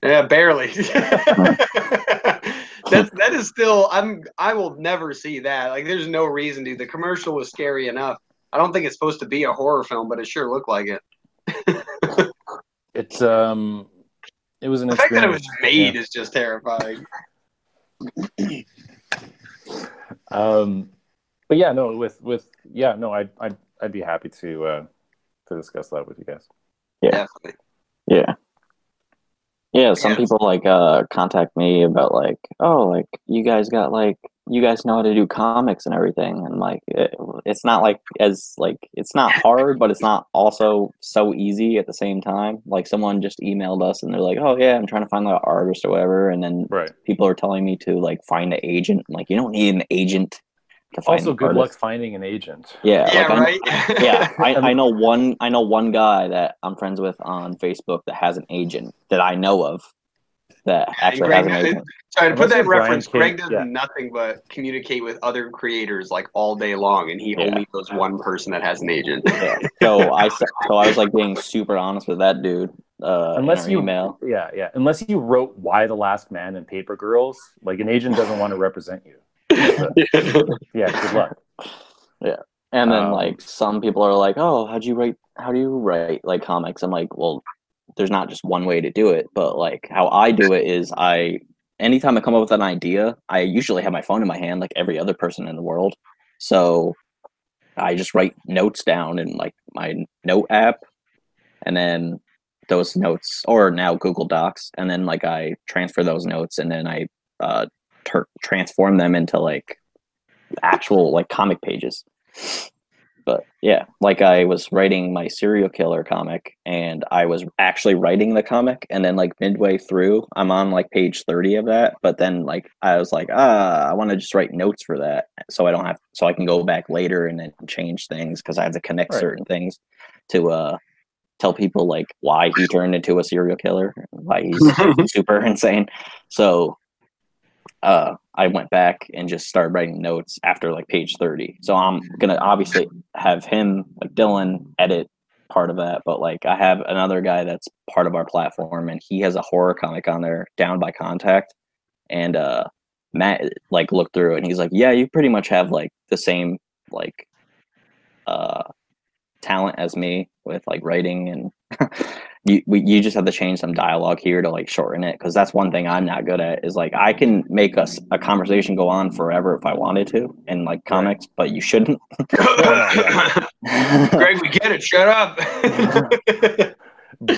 yeah, barely. That's that is still. I'm. I will never see that. Like, there's no reason to. The commercial was scary enough. I don't think it's supposed to be a horror film, but it sure looked like it. It's um, it was an The fact that it was experience. made is just terrifying. Um, but yeah, no, with with yeah, no, I'd I'd I'd be happy to uh to discuss that with you guys. Definitely. Yeah. Yeah, some Yes. people like uh contact me about like, oh, like you guys got like you guys know how to do comics and everything, and like it, it's not like as like it's not hard, but it's not also so easy at the same time. Like someone just emailed us and they're like, oh yeah, I'm trying to find like an artist or whatever, and then Right. people are telling me to like find an agent. I'm like you don't need an agent Also, an good luck finding an agent. Yeah, Yeah, like, I- right. yeah, I, I know one. I know one guy that I'm friends with on Facebook that has an agent that I know of that actually Greg, has an agent. Sorry to put that in reference. King, Greg does yeah. nothing but communicate with other creators like all day long, and he Yeah. only knows one person that has an agent. Yeah. So I s- so I was like being super honest with that dude. Uh, Unless you email. Yeah, yeah. Unless you wrote "Y: The Last Man" and Paper Girls, like an agent doesn't want to represent you. Yeah, good luck. Yeah. And then Um, like some people are like, "Oh, how'd you write? How do you write like comics?" I'm like, "Well, there's not just one way to do it, but like how I do it is I anytime I come up with an idea, I usually have my phone in my hand like every other person in the world. So I just write notes down in like my note app and then those notes or now Google Docs and then like I transfer those notes and then I uh tur transform them into like actual like comic pages. But yeah, like I was writing my serial killer comic and I was actually writing the comic and then like midway through I'm on like page 30 of that, but then like I was like, ah, I want to just write notes for that so I don't have so I can go back later and then change things because I have to connect Right. certain things to uh tell people like why he turned into a serial killer, why he's super insane. So uh I went back and just started writing notes after like page 30. So I'm gonna obviously have him like Dylan edit part of that, but like I have another guy that's part of our platform and he has a horror comic on there, Down by Contact. And uh Matt like looked through it and he's like, Yeah, you pretty much have like the same like uh talent as me with like writing and you we, you just have to change some dialogue here to like shorten it because that's one thing I'm not good at is like I can make us a, conversation go on forever if I wanted to in like comics, but you shouldn't. Greg, we get it. Shut up.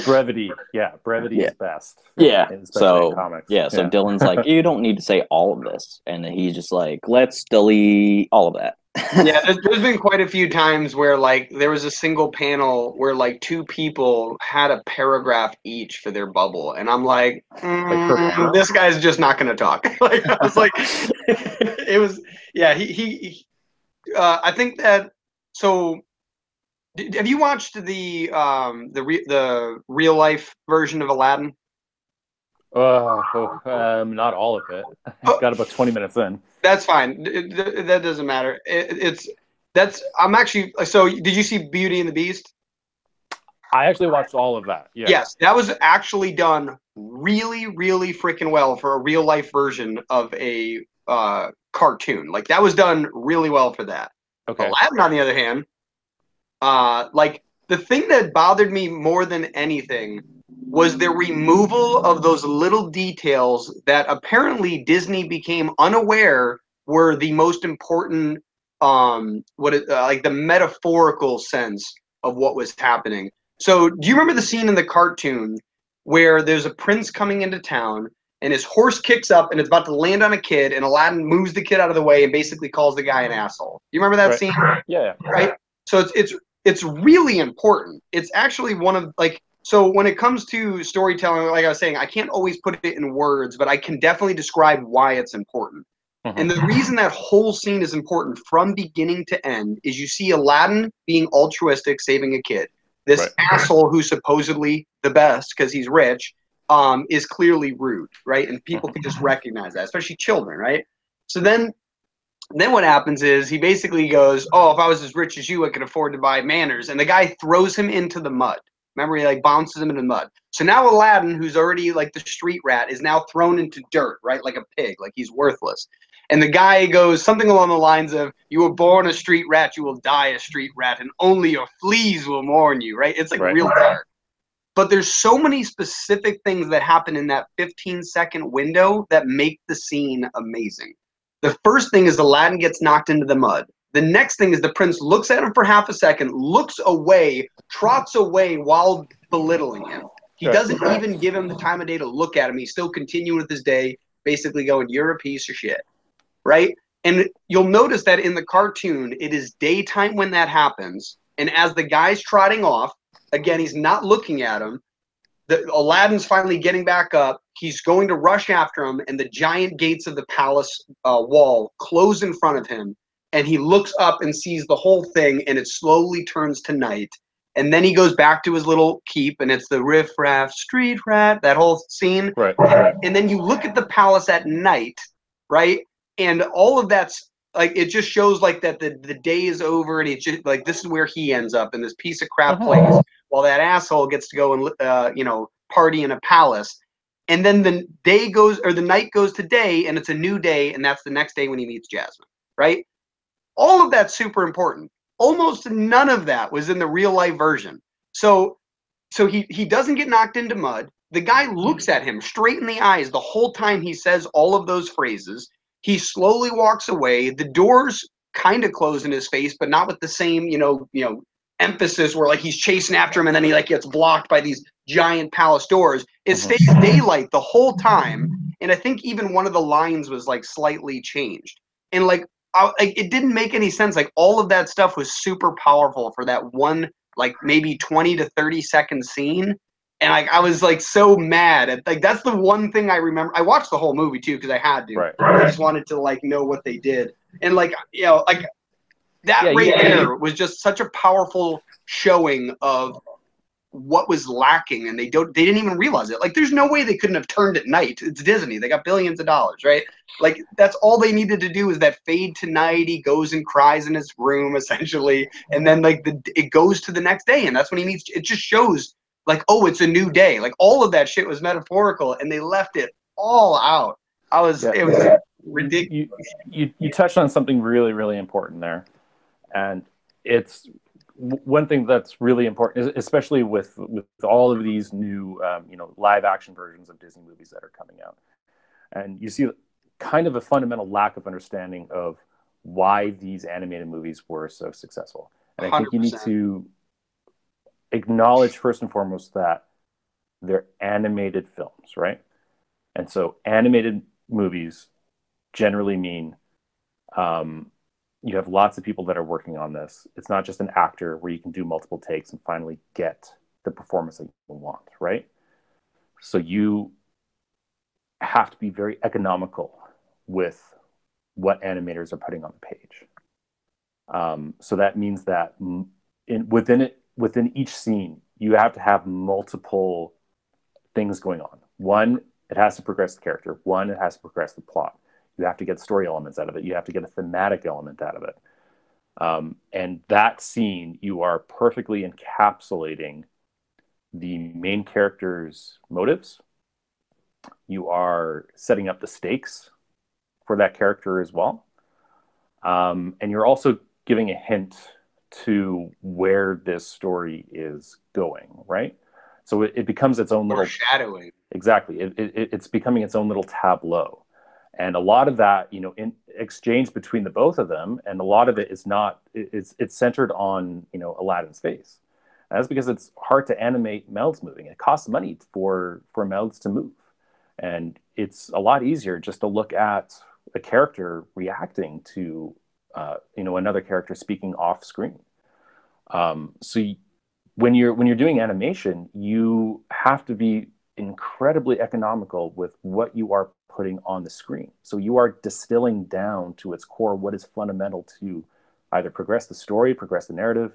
Brevity, yeah, brevity Yeah. is best. Yeah, especially in so, comics. yeah, so Dylan's like, you don't need to say all of this, and he's just like, let's delete all of that. Yeah, there's, there's been quite a few times where like there was a single panel where like two people had a paragraph each for their bubble, and I'm like, mm, this guy's just not going to talk. like I was like, it was yeah. He he. he uh, I think that so. d- Have you watched the um the re- the real life version of Aladdin? Oh, oh, um, not all of it. Oh. Got about twenty minutes in. That's fine. It- it- that doesn't matter. It, it's that's. I'm actually. So, did you see Beauty and the Beast? I actually watched all of that. Yeah. Yes, that was actually done really, really freaking well for a real life version of a uh, cartoon. Like that was done really well for that. Okay. Aladdin, on the other hand, uh, like the thing that bothered me more than anything was the removal of those little details that apparently Disney became unaware were the most important, um, what it, uh, like the metaphorical sense of what was happening. So, do you remember the scene in the cartoon where there's a prince coming into town and his horse kicks up and it's about to land on a kid, and Aladdin moves the kid out of the way and basically calls the guy an asshole? You remember that Right. scene? Yeah. yeah. right? So it's it's it's really important. It's actually one of like so when it comes to storytelling, like I was saying, I can't always put it in words, but I can definitely describe why it's important. Mhm. And the reason that whole scene is important from beginning to end is you see Aladdin being altruistic, saving a kid. This Right. asshole who's supposedly the best because he's rich, um, is clearly rude, right? And people can just recognize that, especially children, right? So then then what happens is he basically goes, "Oh, if I was as rich as you, I could afford to buy manners." And the guy throws him into the mud. Remember, he like bounces him in the mud. So now Aladdin, who's already like the street rat, is now thrown into dirt, right, like a pig, like he's worthless. And the guy goes something along the lines of, "You were born a street rat, you will die a street rat, and only your fleas will mourn you." Right? It's like Right. real dark. But there's so many specific things that happen in that 15 second window that make the scene amazing. The first thing is Aladdin gets knocked into the mud. The next thing is the prince looks at him for half a second, looks away, trots away while belittling him. He Right. doesn't even give him the time of day to look at him. He's still continuing with his day, basically going, You're a piece of shit. Right? And you'll notice that in the cartoon, it is daytime when that happens. And as the guy's trotting off, again, he's not looking at him. The, Aladdin's finally getting back up. He's going to rush after him, and the giant gates of the palace uh, wall close in front of him. And he looks up and sees the whole thing, and it slowly turns to night. And then he goes back to his little keep, and it's the riff raff street rat, that whole scene. Right. And then you look at the palace at night, right? And all of that's like it just shows like that the, the day is over, and it's just like this is where he ends up in this piece of crap Mhm. place, while that asshole gets to go and uh, you know party in a palace. And then the day goes or the night goes to day, and it's a new day, and that's the next day when he meets Jasmine, right? All of that's super important. Almost none of that was in the real life version. So so he he doesn't get knocked into mud. The guy looks at him straight in the eyes the whole time he says all of those phrases. He slowly walks away. The doors kind of close in his face, but not with the same, you know, you know, emphasis where like he's chasing after him and then he like gets blocked by these giant palace doors. It Mhm. stays daylight the whole time. And I think even one of the lines was like slightly changed. And like I, like it didn't make any sense. Like all of that stuff was super powerful for that one like maybe 20 to 30 second scene and like I was like so mad at like that's the one thing I remember. I watched the whole movie too because I had to. Right. I just wanted to like know what they did, and like you know like that Yeah, right yeah. there was just such a powerful showing of what was lacking, and they don't they didn't even realize it. Like there's no way they couldn't have turned at night. It's Disney. They got billions of dollars, right? Like that's all they needed to do is that fade to night. He goes and cries in his room essentially, and then like the it goes to the next day, and that's when he needs. It just shows like oh it's a new day. Like all of that shit was metaphorical, and they left it all out. I was Yeah. it was ridiculous. You, you you touched on something really really important there, and it's one thing that's really important, especially with with all of these new um, you know live action versions of Disney movies that are coming out, and you see kind of a fundamental lack of understanding of why these animated movies were so successful. And I think you need to acknowledge first and foremost that they're animated films, right? And so animated movies generally mean um, you have lots of people that are working on this. It's not just an actor where you can do multiple takes and finally get the performance that you want, right? So you have to be very economical with what animators are putting on the page. Um, so that means that in, within it, within each scene, you have to have multiple things going on. One it has to progress the character. One, it has to progress the plot. You have to get story elements out of it. You have to get a thematic element out of it. Um, and that scene, you are perfectly encapsulating the main character's motives. You are setting up the stakes for that character as well. Um, and you're also giving a hint to where this story is going, right? So it, it becomes its own little shadowing. exactly. It, it, it's becoming its own little tableau, and a lot of that, you know, in exchange between the both of them, and a lot of it is not it's it's centered on you know Aladdin's face. And that's because it's hard to animate mouths moving. It costs money for for mouths to move, and it's a lot easier just to look at a character reacting to uh, you know another character speaking off screen. Um, so y- when you're when you're doing animation, you have to be incredibly economical with what you are putting on the screen. So you are distilling down to its core what is fundamental to either progress the story, progress the narrative,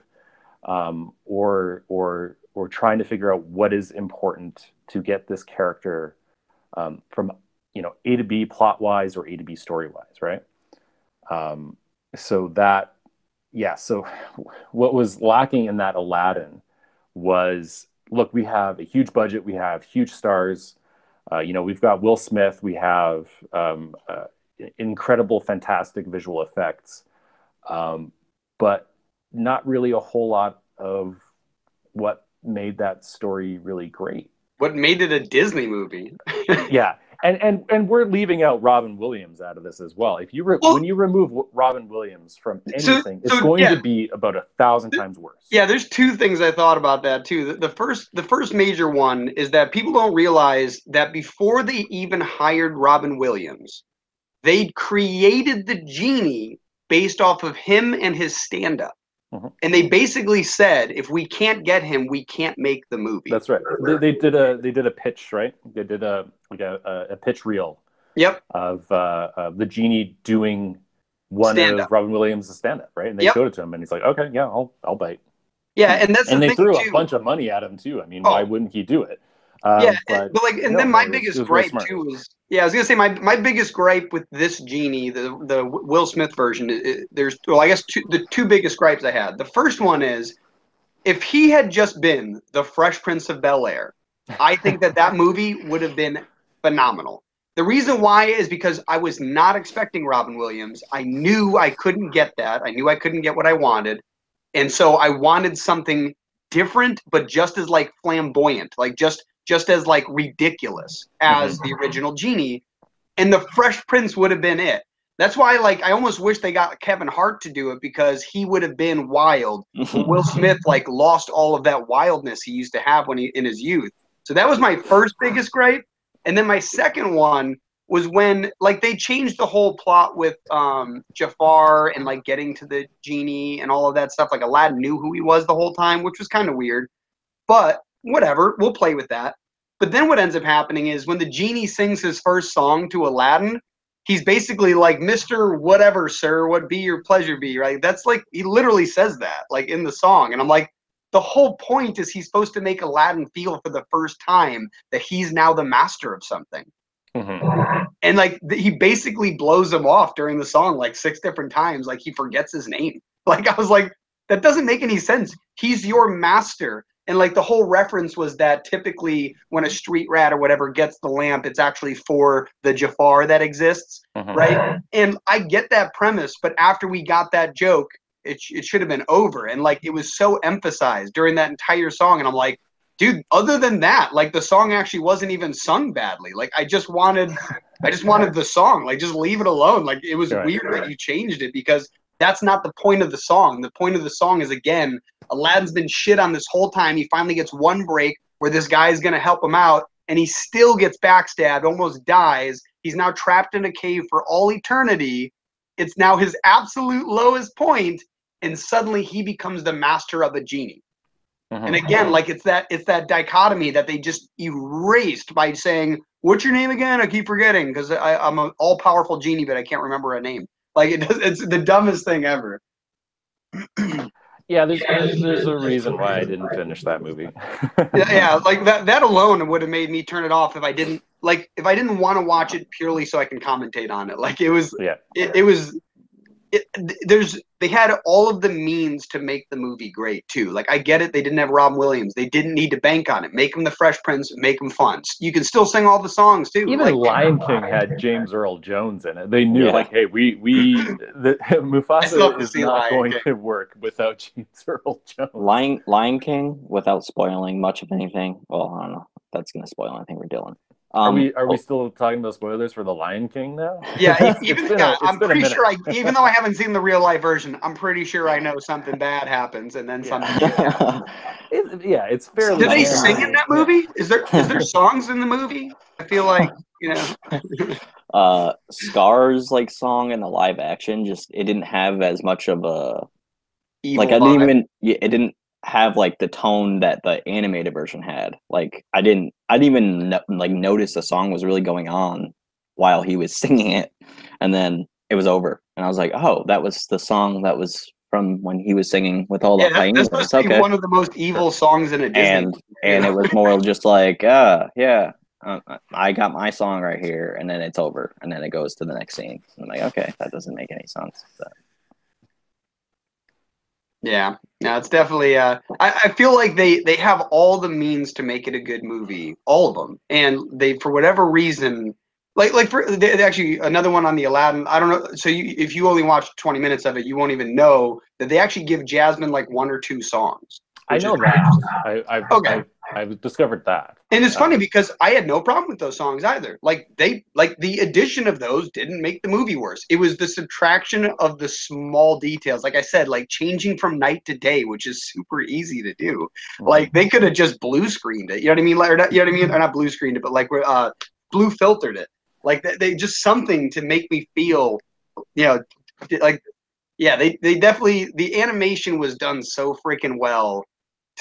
um, or or or trying to figure out what is important to get this character um, from you know A to B plot wise or A to B story wise, right? Um, so that yeah, so what was lacking in that Aladdin was look, we have a huge budget, we have huge stars. Uh, you know, we've got Will Smith, we have um, uh, incredible, fantastic visual effects, um, but not really a whole lot of what made that story really great. What made it a Disney movie? Yeah, and and and we're leaving out Robin Williams out of this as well. If you re- Well- when you remove Robin Williams from So- anything, it's going yeah. to be about a thousand times worse. Yeah, there's two things I thought about that too. The, the first, the first major one is that people don't realize that before they even hired Robin Williams, they created the genie based off of him and his stand-up, Mhm. and they basically said, if we can't get him, we can't make the movie. That's right. They, they did a they did a pitch, right? They did a like a, a, pitch reel yep. of uh, of the genie doing one Stand-up. of Robin Williams' stand up, right? And they Yep. showed it to him, and he's like, "Okay, yeah, I'll I'll bite." Yeah, and that's and the they threw too. a bunch of money at him too. I mean, Oh. why wouldn't he do it? Um, yeah, but but, like, and no, then my was- biggest was gripe too is, yeah, I was gonna say my my biggest gripe with this genie, the the Will Smith version, i i- there's well, I guess two, the two biggest gripes I had. The first one is, if he had just been the Fresh Prince of Bel Air, I think that that movie would have been phenomenal. The reason why is because I was not expecting Robin Williams. I knew I couldn't get that. I knew I couldn't get what I wanted, and so I wanted something different, but just as like flamboyant, like just just as like ridiculous as the original genie. And the Fresh Prince would have been it. That's why, like, I almost wish they got Kevin Hart to do it because he would have been wild. Will Smith like lost all of that wildness he used to have when he in his youth. So that was my first biggest gripe. And then my second one was when like they changed the whole plot with um Jafar and like getting to the genie and all of that stuff. Like Aladdin knew who he was the whole time, which was kind of weird. But whatever, we'll play with that. But then what ends up happening is when the genie sings his first song to Aladdin, he's basically like, Mr. Whatever, sir, what be your pleasure be, right? That's like he literally says that, like in the song. And I'm like, the whole point is he's supposed to make Aladdin feel for the first time that he's now the master of something. Mhm. And like he basically blows him off during the song like six different times, like he forgets his name. Like I was like, that doesn't make any sense. He's your master. And like the whole reference was that typically when a street rat or whatever gets the lamp, it's actually for the Jafar that exists Mhm. right? And I get that premise, but after we got that joke, it, it should have been over. And like it was so emphasized during that entire song. And I'm like, dude, other than that, like the song actually wasn't even sung badly. Like I just wanted, I just wanted the song. Like just leave it alone. Like it was Right. weird that you changed it because that's not the point of the song. The point of the song is again, Aladdin's been shit on this whole time. He finally gets one break where this guy is going to help him out, and he still gets backstabbed, almost dies. He's now trapped in a cave for all eternity. It's now his absolute lowest point, and suddenly he becomes the master of a genie. Mhm. And again, like it's that it's that dichotomy that they just erased by saying, "What's your name again?" I keep forgetting because I'm an all powerful genie, but I can't remember a name. Like it does, it's the dumbest thing ever. Yeah, there's, there's there's a reason why I didn't finish that movie. yeah, yeah, like that that alone would have made me turn it off if I didn't like if I didn't want to watch it purely so I can commentate on it. Like it was Yeah. it, it was it, there's they had all of the means to make the movie great too. Like I get it, they didn't have Rob Williams. They didn't need to bank on it. Make him the Fresh Prince, make him fun. You can still sing all the songs too. Even like, Lion King had James Earl Jones in it. They knew, Yeah. like, hey, we we the, Mufasa is not Lion going King. to work without James Earl Jones. Lion Lion King, without spoiling much of anything. Well, I don't know. if That's gonna spoil anything for Dylan. Are Um, we are we still talking about spoilers for the Lion King now? Yeah, even yeah, it's I'm pretty sure I even though I haven't seen the real life version, I'm pretty sure I know something bad happens and then Yeah. something It- yeah, it's fairly. Did they sing in that movie? Is there is there songs in the movie? I feel like you know. uh, Scar's like song in the live action just it didn't have as much of a evil like I didn't even yeah, it didn't have like the tone that the animated version had. Like I didn't I didn't even no, like notice the song was really going on while he was singing it, and then it was over, and I was like, oh, that was the song that was from when he was singing with all the Yeah, that's, hyenas. that's supposed to be okay, one of the most evil songs in a Disney. and and it was more just like, uh, yeah. Uh, I got my song right here, and then it's over, and then it goes to the next scene. I'm like, okay, that doesn't make any sense. But Yeah, no, it's definitely. Uh, I, I feel like they they have all the means to make it a good movie, all of them, and they for whatever reason, like like for they, they actually another one on the Aladdin. I don't know. So you, if you only watch twenty minutes of it, you won't even know that they actually give Jasmine like one or two songs. I know that. I, I've, Okay. I've I've discovered that. And it's funny because I had no problem with those songs either. Like they like the addition of those didn't make the movie worse. It was the subtraction of the small details. Like I said, like changing from night to day, which is super easy to do. Like they could have just blue screened it. You know what I mean? Like, or not, you know what I mean? Or not blue screened it, but like uh blue filtered it. Like they, they just something to make me feel, you know, like yeah, they they definitely the animation was done so freaking well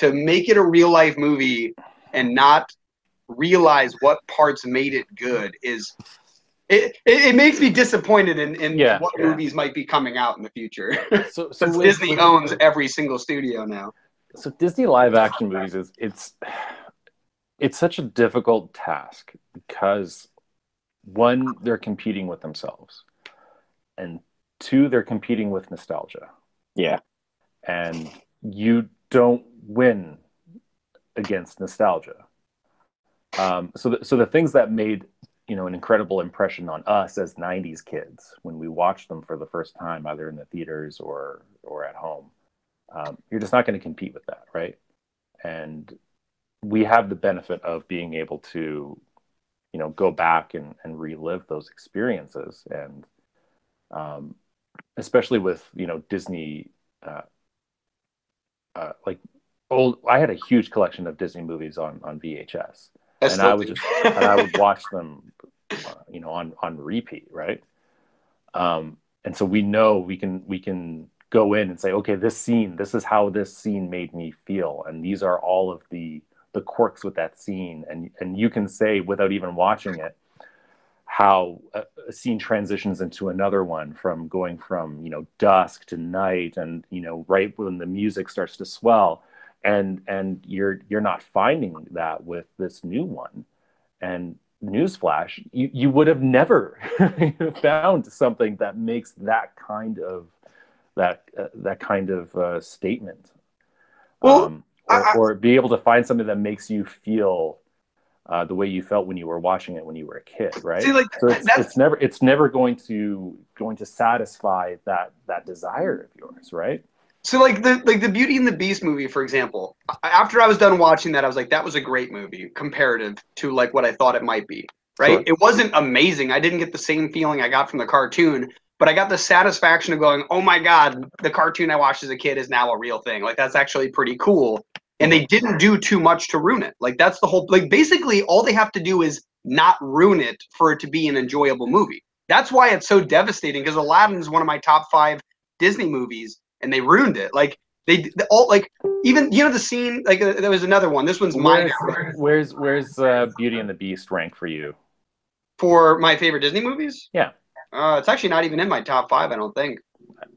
to make it a real life movie and not realize what parts made it good is it, it, it makes me disappointed in, in Yeah, what yeah. movies might be coming out in the future so, so since with- Disney with- owns every single studio now. so Disney live action movies is it's it's such a difficult task because one they're competing with themselves and two they're competing with nostalgia yeah, and you don't win against nostalgia. Um, so the, so the things that made you know an incredible impression on us as 90s kids when we watched them for the first time either in the theaters or or at home um, you're just not going to compete with that right? And we have the benefit of being able to you know go back and, and relive those experiences. And um, especially with you know disney uh, uh, like old i had a huge collection of disney movies on on vhs That's and I would just and I would watch them, uh, you know, on on repeat, right? Um, and so we know we can we can go in and say, okay, this scene, this is how this scene made me feel, and these are all of the the quirks with that scene, and and you can say without even watching it how a, scene transitions into another one from going from you know dusk to night and you know right when the music starts to swell. And and you're you're not finding that with this new one. And newsflash you, you would have never found something that makes that kind of that uh, that kind of uh, statement. Well, um, or, I- I- or be able to find something that makes you feel uh, the way you felt when you were watching it when you were a kid right See, like so it's, it's never it's never going to going to satisfy that that desire of yours right So like the like the Beauty and the Beast movie, for example. After I was done watching that, I was like, that was a great movie comparative to like what I thought it might be. Right? Sure. It wasn't amazing. I didn't get the same feeling I got from the cartoon, but I got the satisfaction of going, oh my god, the cartoon I watched as a kid is now a real thing. Like that's actually pretty cool. And they didn't do too much to ruin it. Like that's the whole like basically all they have to do is not ruin it for it to be an enjoyable movie. That's why it's so devastating because Aladdin is one of my top five Disney movies, and they ruined it. Like they, they all like even you know the scene like uh, there was another one. This one's where's minor where's, where's uh, beauty and the beast rank for you for my favorite Disney movies. Yeah. uh, it's actually not even in my top five. I don't think.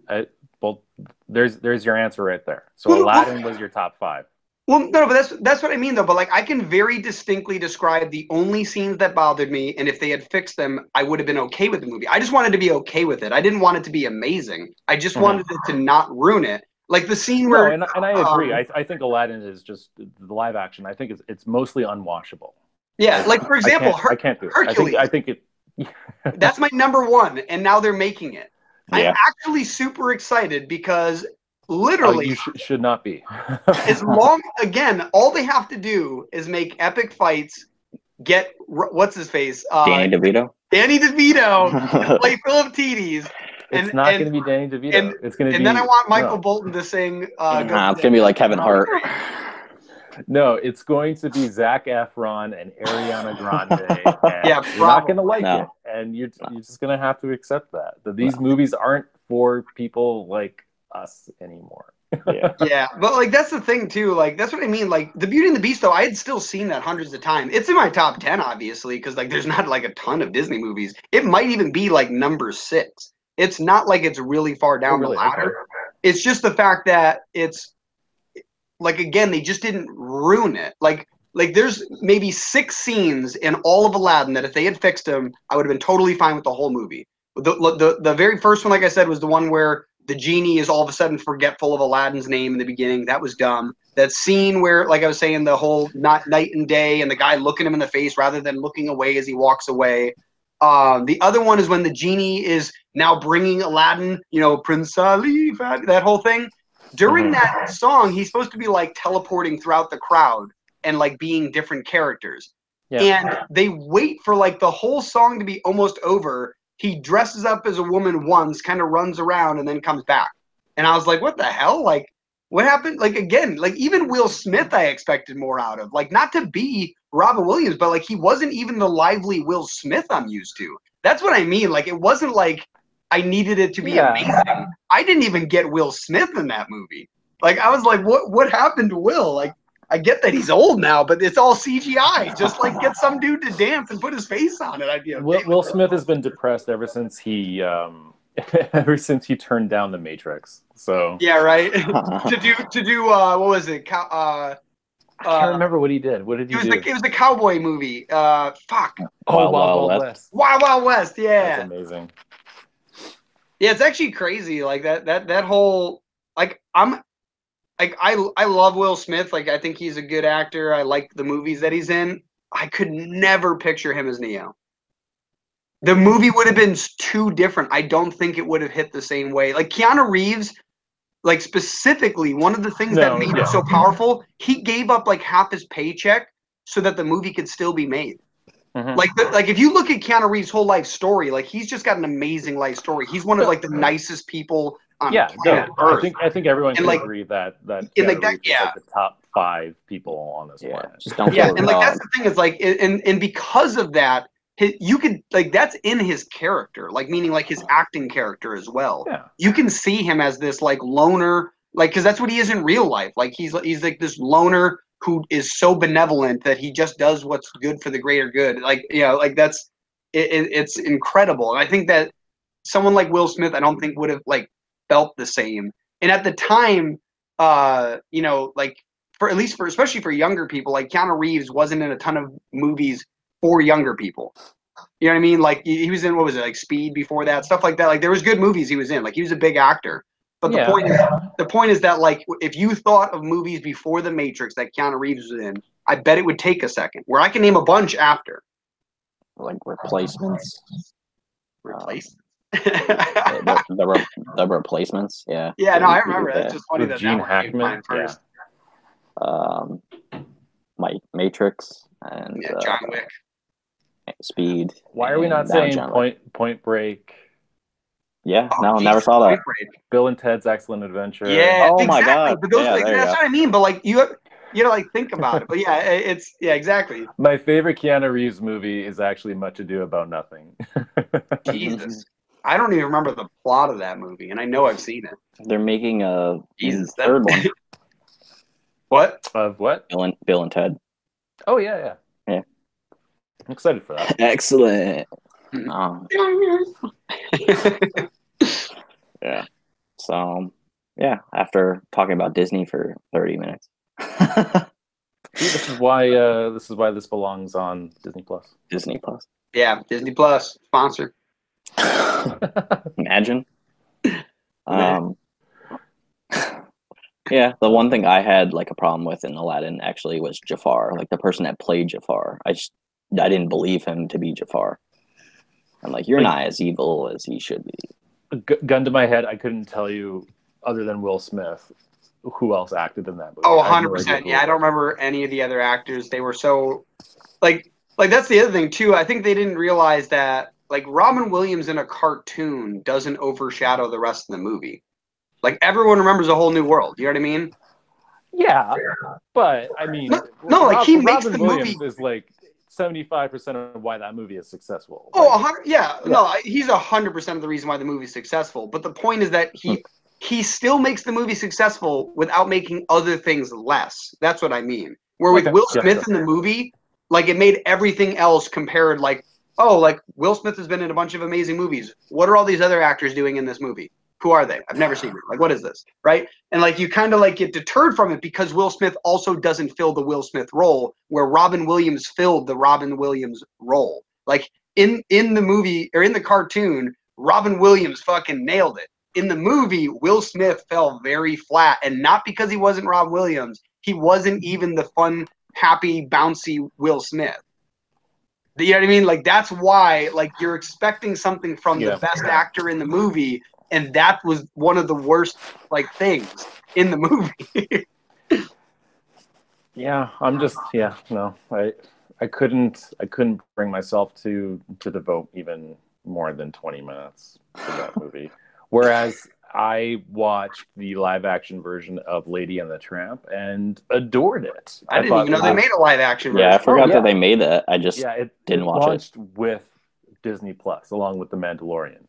I, well there's there's your answer right there. So Aladdin was your top five. Well, no, but that's that's what I mean though. But like, I can very distinctly describe the only scenes that bothered me, and if they had fixed them, I would have been okay with the movie. I just wanted to be okay with it. I didn't want it to be amazing. I just Mhm. wanted it to not ruin it. Like the scene No, where, and, and I agree. um, I, I think Aladdin is just the live action. I think it's it's mostly unwatchable. yeah, like for example, I can't, Her- I can't do it. Hercules. I think, I think it. that's my number one, and now they're making it. I'm actually super excited because Oh, literally, you sh- should not be. as long again, all they have to do is make epic fights. Get what's his face, uh, Danny DeVito. Danny DeVito, play Philoctetes. it's And- not and- going to be Danny DeVito. and- it's going to be. And then I want Michael no. Bolton to sing. Uh, Go Nah, For it's gonna be like Kevin Hart. No, it's going to be Zac Efron and Ariana Grande. And Yeah, you're not going to probably. like No. it, and you're you're just going to have to accept that that these movies aren't for people like us anymore. Yeah. yeah, but like that's the thing too. Like that's what I mean. Like the Beauty and the Beast, though, I had still seen that hundreds of times. It's in my top ten, obviously, because like there's not like a ton of Disney movies. It might even be like number six. It's not like it's really far down really? the ladder. It's just the fact that it's like again, they just didn't ruin it. Like like there's maybe six scenes in all of Aladdin that if they had fixed them, I would have been totally fine with the whole movie. The, the the very first one, like I said, was the one where the genie is all of a sudden forgetful of Aladdin's name in the beginning. That was dumb. That scene where, like I was saying, the whole not night and day, and the guy looking him in the face rather than looking away as he walks away. Um, the other one is when the genie is now bringing Aladdin, you know, Prince Ali, that whole thing. During Mhm. that song, he's supposed to be like teleporting throughout the crowd and like being different characters. Yeah. And they wait for like the whole song to be almost over. He dresses up as a woman once, kind of runs around, and then comes back. And I was like, what the hell? Like, what happened? Like, again, like even Will Smith, I expected more out of. Like, not to be Robin Williams, but like he wasn't even the lively Will Smith I'm used to. That's what I mean. Like, it wasn't like I needed it to be Yeah. amazing. I didn't even get Will Smith in that movie. Like, I was like, what what happened to Will? Like, I get that he's old now, but it's all CGI. Just like get some dude to dance and put his face on it. I'd be okay. Will, Will. Smith has been depressed ever since he um, ever since he turned down the Matrix. So Yeah, right. to do to do uh what was it? Cow- uh I can't uh, remember what he did. What did it he was do? the it was the cowboy movie. Uh fuck. oh, Wild Wild, Wild Wild West. West. Wild Wild West, yeah. That's amazing. Yeah, it's actually crazy. Like that that that whole like I'm like I I love Will Smith. Like I think he's a good actor. I like the movies that he's in. I could never picture him as Neo. The movie would have been too different. I don't think it would have hit the same way. Like Keanu Reeves, like specifically, one of the things No, that made yeah. it so powerful, he gave up like half his paycheck so that the movie could still be made. Mhm. Like, the, like if you look at Keanu Reeves' whole life story, like he's just got an amazing life story. He's one of like the nicest people yeah, no, planet I Earth. think I think everyone And, can like- agree that that and, like, that- yeah. like the top five people on this yeah, planet. just don't yeah, and like that's the thing is like, and and because of that, hi- you could like that's in his character, like meaning like his acting character as well. Yeah. You can see him as this like loner, like because that's what he is in real life. Like he's he's like this loner who is so benevolent that he just does what's good for the greater good. Like you know, like that's it, it, it's incredible. And I think that someone like Will Smith, I don't think would have like felt the same. And at the time, uh, you know, like for at least for especially for younger people, like Keanu Reeves wasn't in a ton of movies for younger people. You know what I mean? Like he he was in what was it like Speed before that, stuff like that. Like there was good movies he was in. Like he was a big actor. But the Yeah. point is, the point is that like if you thought of movies before The Matrix that Keanu Reeves was in, I bet it would take a second. Where I can name a bunch after. like replacements. Replace. The, the, re- the replacements, yeah. yeah, no, I remember. do That's just funny that Gene that one came to Hackman, mind first. Um, my Matrix and Yeah, uh, John Wick. Speed. Why are we not saying John Wick. Point Point Break, Yeah, Oh, no, geez, never saw that. Break. Bill and Ted's Excellent Adventure? Yeah, Oh my. God. But those, Yeah, like, that's go. what I mean. But like you, have, you know, like think about it. But yeah, it's yeah, exactly. My favorite Keanu Reeves movie is actually Much Ado About Nothing. Jesus, I don't even remember the plot of that movie, and I know I've seen it. They're making a Jesus, that- third one. What? of what? Bill and, Bill and Ted. Oh yeah, yeah. Yeah. I'm excited for that. Excellent. Um, yeah. So yeah, after talking about Disney for 30 minutes. See, this is why uh, this is why this belongs on Disney Plus. Disney Plus. Yeah, Disney Plus sponsor. Imagine. Um, yeah, the one thing I had like a problem with in Aladdin actually was Jafar, like the person that played Jafar. I just I didn't believe him to be Jafar. I'm like, you're Like- not as evil as he should be. Gu- gun to my head, I couldn't tell you other than Will Smith who else acted in that movie. Oh, I have no 100 idea percent. who Yeah, I don't remember any of the other actors. They were so like like that's the other thing too. I think they didn't realize that like Robin Williams in a cartoon doesn't overshadow the rest of the movie. Like everyone remembers a whole new world. You know what I mean? Yeah, but I mean, No- no, like, he makes the Williams movie- is like seventy-five percent of why that movie is successful. Oh, a Like, hundred, yeah, no, he's a hundred percent of the reason why the movie's successful. But the point is that he hmm. he still makes the movie successful without making other things less. That's what I mean. Where with Okay, Will yeah, Smith in the movie, like it made everything else compared like, oh, like Will Smith has been in a bunch of amazing movies. What are all these other actors doing in this movie? Who are they? I've never seen. Like, what is this? Right? And like you kind of like get deterred from it because Will Smith also doesn't fill the Will Smith role where Robin Williams filled the Robin Williams role. Like in in the movie or in the cartoon, Robin Williams fucking nailed it. In the movie, Will Smith fell very flat, and not because he wasn't Rob Williams. He wasn't even the fun, happy, bouncy Will Smith. You know what I mean? Like that's why, like you're expecting something from Yeah. the best actor in the movie, and that was one of the worst like things in the movie. yeah, I'm just yeah, no, I I couldn't I couldn't bring myself to to devote even more than twenty minutes to that movie. Whereas I watched the live action version of Lady and the Tramp and adored it. I didn't thought even know they made a live action. version. Yeah, I version. forgot yeah. that they made that. I just yeah, it didn't it watch it. launched with Disney Plus along with The Mandalorian.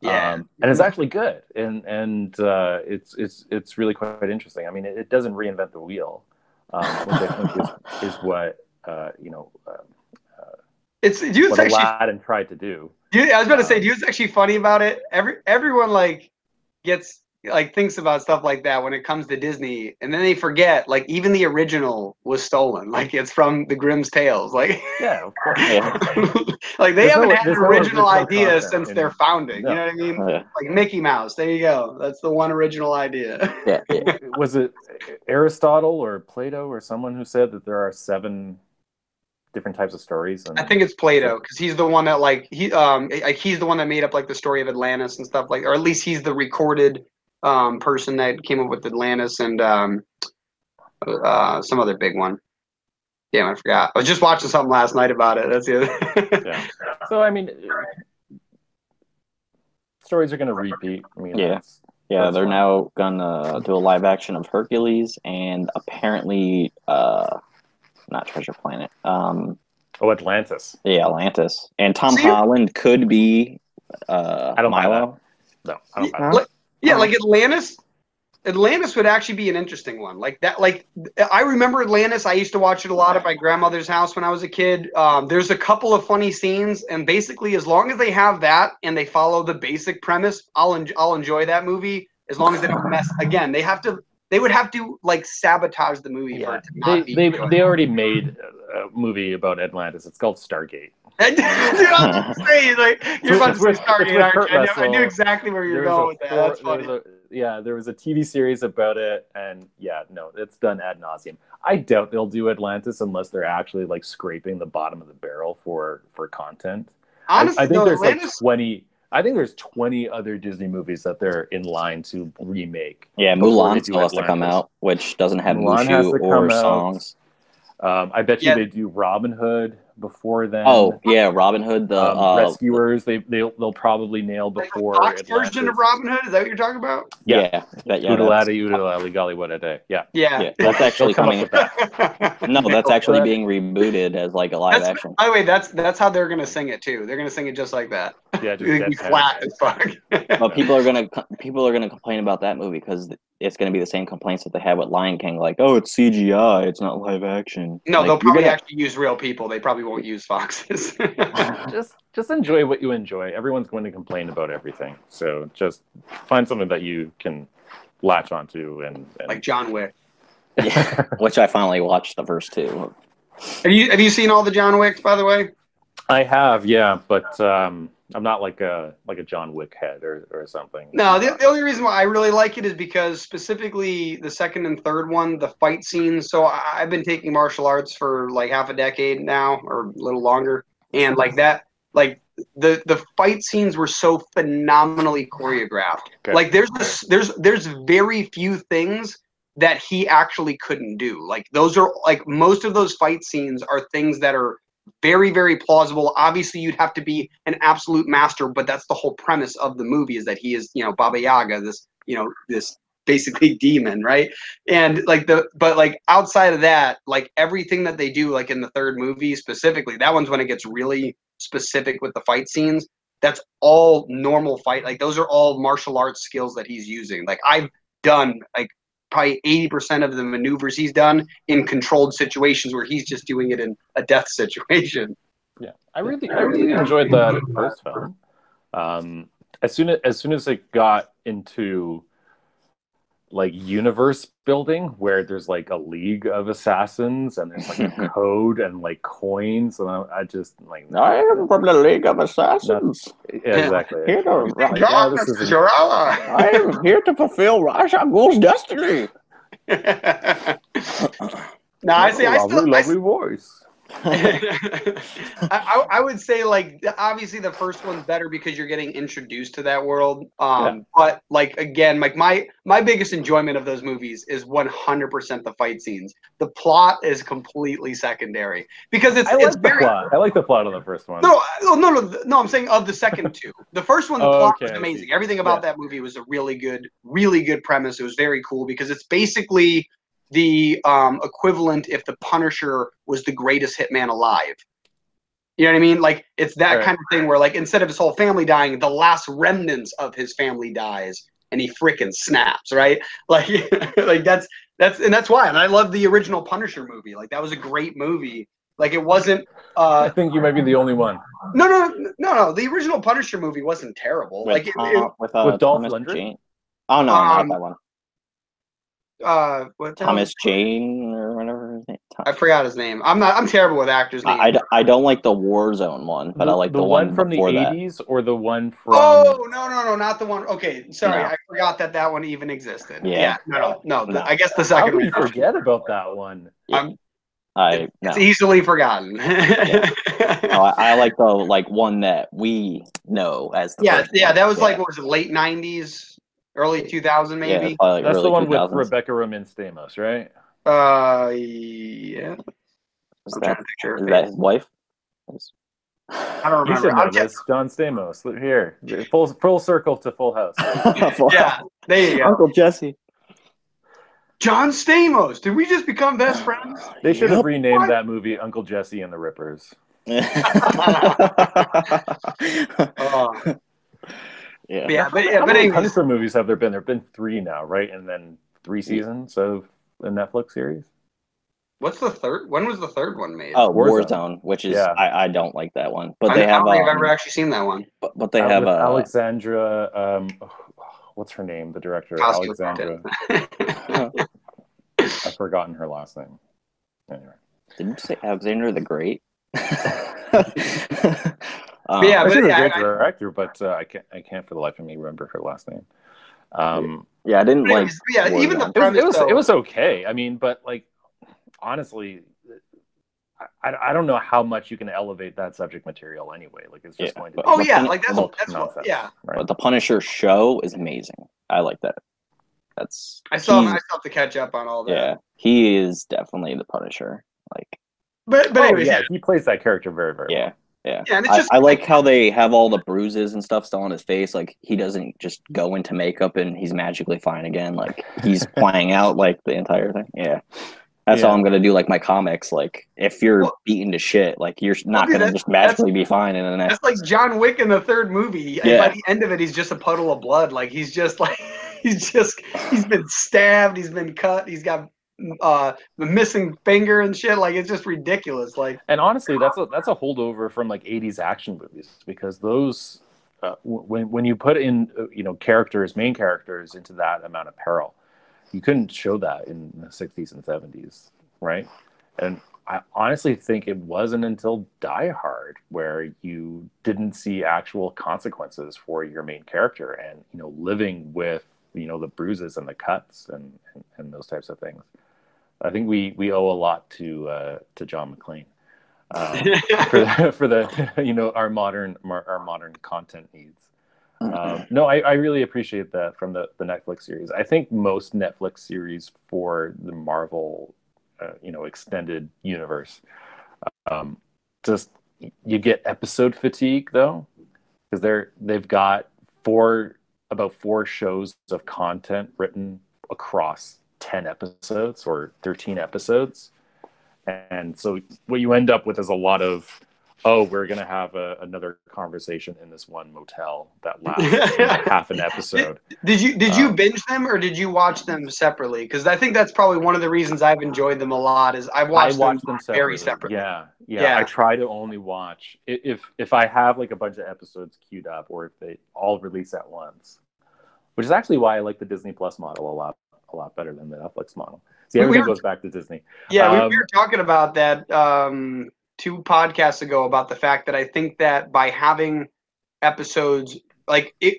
Yeah. Um, and it's actually good, and and uh, it's it's it's really quite interesting. I mean, it, it doesn't reinvent the wheel, um, which I think is, is what uh, you know uh, it's do you know what what's actually Aladdin tried to do. Do you, I was about to say, Um, do you know what's actually funny about it? Every everyone like gets like thinks about stuff like that when it comes to Disney, and then they forget like even the original was stolen. Like it's from the Grimm's Tales. Like Yeah, of course. Yeah. like they There's haven't no- had an original original idea since in- their founding. No. You know what I mean? Yeah, Like Mickey Mouse. There you go. That's the one original idea. yeah, yeah. Was it Aristotle or Plato or someone who said that there are seven different types of stories? And I think it's Plato because he's the one that like he um like he's the one that made up like the story of Atlantis and stuff like, or at least he's the recorded um person that came up with Atlantis and um uh some other big one. Damn, I forgot. I was just watching something last night about it. That's the yeah. So I mean, stories are going to repeat. I mean, Yeah. that's- Yeah, That's they're fine. now gonna do a live action of Hercules and apparently, uh, not Treasure Planet. Um, Oh, Atlantis. yeah, Atlantis. And Tom See- Holland could be uh, I don't buy Milo. No, I don't. Huh? Like- yeah, like Atlantis. Atlantis would actually be an interesting one. Like that, like I remember Atlantis. I used to watch it a lot at my grandmother's house when I was a kid. Um, there's a couple of funny scenes, and basically, as long as they have that and they follow the basic premise, I'll en- I'll enjoy that movie. As long as they don't mess. Again, they have to. They would have to like sabotage the movie for Yeah, it to not they, be. they, they already made a movie about Atlantis. It's called Stargate. Dude, I was gonna say, like you're So about to say Stargate, aren't you? I knew, I knew exactly where you're going with that. four- That's funny. a- yeah, there was a TV series about it, and yeah, no, it's done ad nauseum. I doubt they'll do Atlantis unless they're actually like scraping the bottom of the barrel for for content. I- Honestly, I, think though, there's like 20. I think there's 20 other Disney movies that they're in line to remake. Yeah, Before they Mulan do still has to come out, which doesn't have Mulan has Mushu to or come out. songs. Um, I bet you Yeah. they do Robin Hood before then. Oh yeah, Robin Hood. The um, uh, Rescuers. They they'll, they'll probably nail like the before Fox version of Robin Hood. Is that what you're talking about? Yeah. yeah, that, yeah, that's, Oodaladi, oodalali, golly, what a day. Yeah, Yeah. yeah, that's actually coming. up that. No, that's actually being rebooted as like a live That's, action. by the way, that's that's how they're gonna sing it too. They're gonna sing it just like that. Yeah, just It'll be flat as fuck. But people are gonna people are gonna complain about that movie because it's gonna be the same complaints that they had with Lion King, like, oh, it's CGI, it's not live action. no, Like, they'll probably gonna- actually use real people. They probably won't use foxes. just just enjoy what you enjoy. Everyone's going to complain about everything, so just find something that you can latch onto and, and like John Wick. yeah, which I finally watched the first two. Have you have you seen all the John Wicks, by the way? I have, yeah, but um, I'm not like a like a John Wick head or, or something. No, the, uh, the only reason why I really like it is because specifically the second and third one, the fight scenes. So I, I've been taking martial arts for like half a decade now, or a little longer, and like that, like the the fight scenes were so phenomenally choreographed. Okay. Like there's this, there's there's very few things that he actually couldn't do. Like those are like most of those fight scenes are things that are very very plausible. Obviously, you'd have to be an absolute master, but that's the whole premise of the movie is that he is you know Baba Yaga, this you know this basically demon, right? And like the but like outside of that, like everything that they do, like in the third movie specifically, that one's when it gets really specific with the fight scenes. That's all normal fight. Like those are all martial arts skills that he's using. Like I've done like probably 80% of the maneuvers he's done in controlled situations where he's just doing it in a death situation. Yeah, I really, I really enjoyed the first film. Um, as soon as, as soon as it got into like universe building, where there's like a league of assassins and there's like a code and like coins, and I, I just like, no, I am from the League of Assassins. yeah, exactly. Here to, Like, yeah, this is a- I am here to fulfill Ra's al Ghul's destiny. no, I say I lovely, still, I, lovely voice. I, I, I would say like obviously the first one's better because you're getting introduced to that world. Um, but like again, like my my biggest enjoyment of those movies is 100% the fight scenes. The plot is completely secondary because it's I like it's the very plot. I like the plot of the first one. no, no, no, no, no. I'm saying of the second two. The first one, the Oh, plot okay, was amazing. Everything about that movie was a really good, really good premise. It was very cool because it's basically the um, equivalent if the Punisher was the greatest hitman alive. You know what I mean? Like it's that Right. kind of thing where like instead of his whole family dying, the last remnants of his family dies and he freaking snaps, right? Like like that's that's and that's why. And I love the original Punisher movie. Like that was a great movie. Like it wasn't Uh, I think you might be the only one. no no no no the original Punisher movie wasn't terrible. With, like it, uh, it, with, uh, With Dolph Lundgren? Oh no, Um, not that one. Uh what the Thomas Jane or whatever. His name. I forgot his name. I'm not I'm terrible with actors names. I, I, d- I don't like the Warzone one, but I like the, one, from the before that. '80s or the one from. Oh no no no not the one. Okay, sorry, No. I forgot that that one even existed. Yeah. no no no. the- No. I guess the How second did you one. forget about that one? I'm- I no. It's easily forgotten. No, I, I like the like one that we know as the yeah first yeah one. that was like Yeah. what was it late '90s, early 2000 maybe. probably like That's the early one with Rebecca Romijn Stamos, right? Uh yeah. Is I'm that, trying to picture is that his wife? I don't You remember. should know just- John Stamos. Look Here, full full circle to Full House. yeah, there you go. Uncle Jesse. John Stamos. Did we just become best friends? They should have renamed What? that movie Uncle Jesse and the Rippers. Oh, yeah. yeah, but yeah, How but many anyways, Punisher movies have there been? There have been three now, right? And then three seasons of a Netflix series. what's the third? When was the third one made? Oh, Warzone. Warzone, which is Yeah. I, I don't like that one, but I, they I have don't think I've um, ever actually seen that one. but, but they Uh, have uh, Alexandra. Um, what's her name? The director, Cosmo Alexandra. I've forgotten her last name. Anyway, Didn't you say Alexander the Great? um, Yeah, but she's a yeah, great I- director, but uh, I can't. I can't for the life of me remember her last name. Um, yeah, I didn't like. anyways, yeah, even the Warzone. it was, it was though- it was okay. I mean, but like honestly, I, I don't know how much you can elevate that subject material anyway. Like it's just Yeah, going to. but- be Oh yeah, Pun- like that's look that's what, yeah. right? But the Punisher show is amazing. I like that. That's I still he- I still have to catch up on all that. yeah, he is definitely the Punisher. Like But but Oh, anyways, yeah, yeah. he plays that character very very yeah, well. Yeah. Yeah, and it's I, just I like how they have all the bruises and stuff still on his face. Like he doesn't just go into makeup and he's magically fine again. Like he's playing out like the entire thing. Yeah. That's Yeah. how I'm gonna do like my comics. Like if you're Well- beaten to shit, like you're not dude, gonna just magically be fine in the next. That's like John Wick in the third movie. And Yeah. By the end of it, he's just a puddle of blood. Like he's just like he's just he's been stabbed. He's been cut. He's got uh the missing finger and shit. Like it's just ridiculous. Like And honestly, that's a that's a holdover from like '80s action movies because those uh, when when you put in uh, you know characters, main characters into that amount of peril, you couldn't show that in the 60s and 70s, right? And I honestly think it wasn't until Die Hard where you didn't see actual consequences for your main character and you know living with you know the bruises and the cuts and and, and those types of things. I think we we owe a lot to uh, to John McClane um, for the, for the you know our modern our modern content needs. Um, no, I, I really appreciate that from the, the Netflix series. I think most Netflix series for the Marvel, uh, you know, extended universe, um, just you get episode fatigue though, because they're they've got four about four shows of content written across 10 episodes or 13 episodes. And so what you end up with is a lot of oh we're going to have a, another conversation in this one motel that lasts half an episode. Did you did you um, binge them or did you watch them separately? Because i think that's probably one of the reasons i've enjoyed them a lot is i've watched, them, them separately. very separately. yeah, yeah, yeah. I try to only watch if if i have like a bunch of episodes queued up or if they all release at once which is actually why i like the disney plus model a lot a lot better than the netflix model See, everything we were, goes back to Disney. Yeah, um, we were talking about that um, two podcasts ago about the fact that I think that by having episodes like it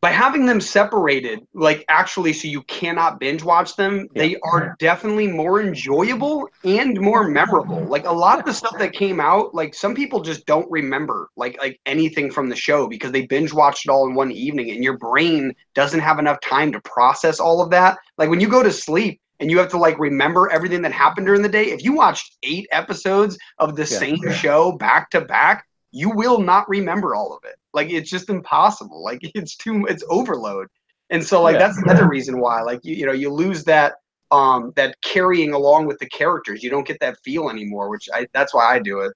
by having them separated, like actually, so you cannot binge watch them, yeah. they are definitely more enjoyable and more memorable. Like a lot of the stuff that came out, like some people just don't remember like like anything from the show because they binge watched it all in one evening, and your brain doesn't have enough time to process all of that. Like when you go to sleep, and you have to like remember everything that happened during the day. If you watched eight episodes of the yeah. same show back to back, you will not remember all of it. Like it's just impossible. Like it's too it's overload. And so like yeah. that's another reason why like you you know you lose that um that carrying along with the characters. You don't get that feel anymore, which I that's why I do it.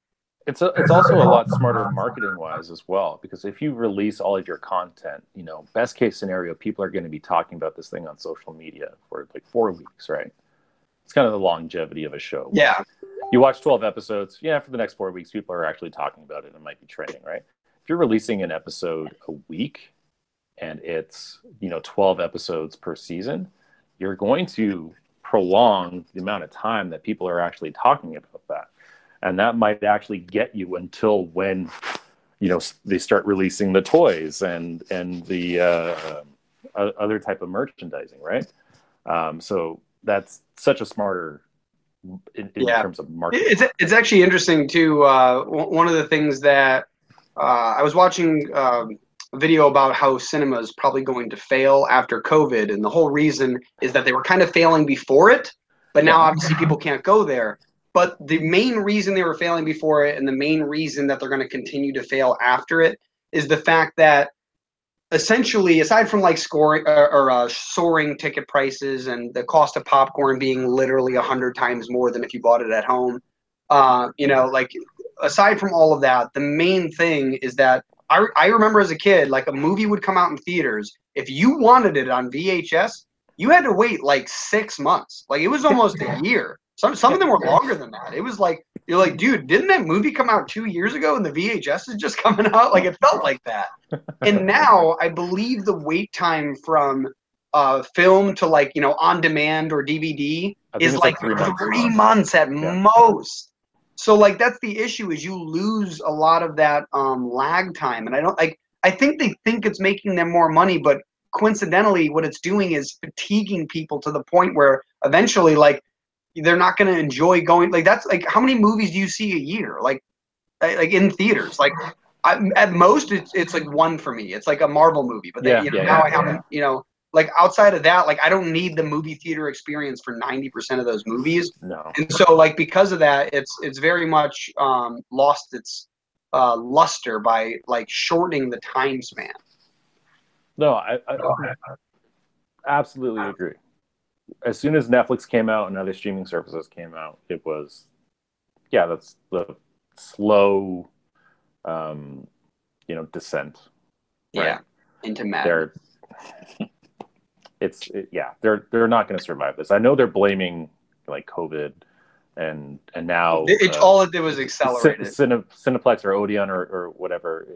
It's a, it's also a lot smarter marketing wise as well because if you release all of your content, you know, best case scenario, people are going to be talking about this thing on social media for like four weeks, right? It's kind of the longevity of a show. Yeah. You watch 12 episodes, yeah, for the next four weeks, people are actually talking about it and might be trending, right? If you're releasing an episode a week and it's, you know, 12 episodes per season, you're going to prolong the amount of time that people are actually talking about that. And that might actually get you until when you know they start releasing the toys and and the uh, uh, other type of merchandising right? Um, so that's such a smarter in, in yeah. terms of marketing. It's, it's actually interesting too uh, one of the things that uh, i was watching um, a video about how cinema is probably going to fail after covid and the whole reason is that they were kind of failing before it but now obviously people can't go there. But the main reason they were failing before it and the main reason that they're going to continue to fail after it is the fact that essentially, aside from like scoring uh, or uh, soaring ticket prices and the cost of popcorn being literally a hundred times more than if you bought it at home, uh, you know, like aside from all of that, the main thing is that I, I remember as a kid, like a movie would come out in theaters. If you wanted it on VHS, you had to wait like six months. Like it was almost a year. Some some of them were longer than that. It was like you're like, dude, didn't that movie come out two years ago and the VHS is just coming out? Like it felt like that. and now I believe the wait time from uh, film to like you know on demand or DVD is like, like three, months, three months at yeah. most. So like that's the issue is you lose a lot of that um, lag time, and I don't like. I think they think it's making them more money, but coincidentally, what it's doing is fatiguing people to the point where eventually, like they're not going to enjoy going like that's like how many movies do you see a year? Like like in theaters. Like I, at most it's it's like one for me. It's like a marvel movie but then, yeah, you know, yeah, now yeah, i haven't you know like outside of that like i don't need the movie theater experience for 90% of those movies no and so like because of that it's it's very much um lost its uh luster by like shortening the time span no i, I absolutely agree as soon as Netflix came out and other streaming services came out, it was, yeah, that's the slow, um, you know, descent. Right? Yeah, into madness. They're, it's it, yeah, they're they're not going to survive this. I know they're blaming like COVID, and and now it, uh, all it did was accelerate Cine, Cineplex or Odeon or or whatever.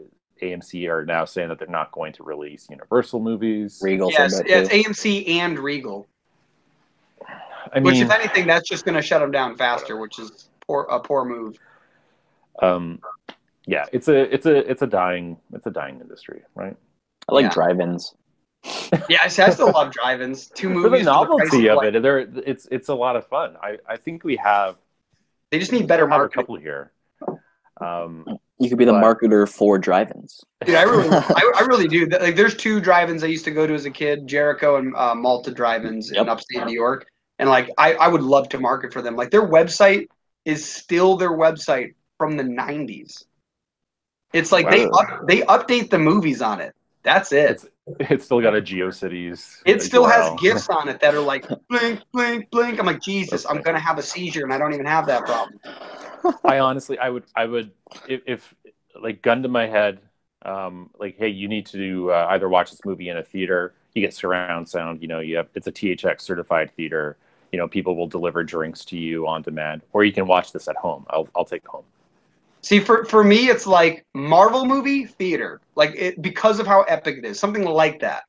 AMC are now saying that they're not going to release Universal movies. Regal Yes, said that yeah, it's too. AMC and Regal. I which, if anything, that's just going to shut them down faster, which is poor a poor move. um, yeah, it's a it's a it's a dying it's a dying industry, right? I like Yeah. drive-ins. Yeah, I, see, I still love drive-ins. Two For the movies. for the price novelty of one. it, there it's it's a lot of fun. I I think we have They just need better have a marketing. couple here. Um, You could be the But- marketer for drive-ins. Dude, I really, I, I really do. Like, there's two drive-ins I used to go to as a kid: Jericho and uh, Malta drive-ins in upstate New York. And like, I, I would love to market for them. Like, their website is still their website from the '90s. It's like they up, they update the movies on it. That's it. it's it's still got a GeoCities. It still has gifs on it that are like blink, blink, blink. I'm like, Jesus, I'm gonna have a seizure, and I don't even have that problem. I honestly, I would, I would, if, if like gun to my head, um, like, hey, you need to uh, either watch this movie in a theater, you get surround sound, you know, you have it's a THX certified theater, you know, people will deliver drinks to you on demand, or you can watch this at home. I'll, I'll take home. See, for for me, it's like Marvel movie theater, like it because of how epic it is, something like that.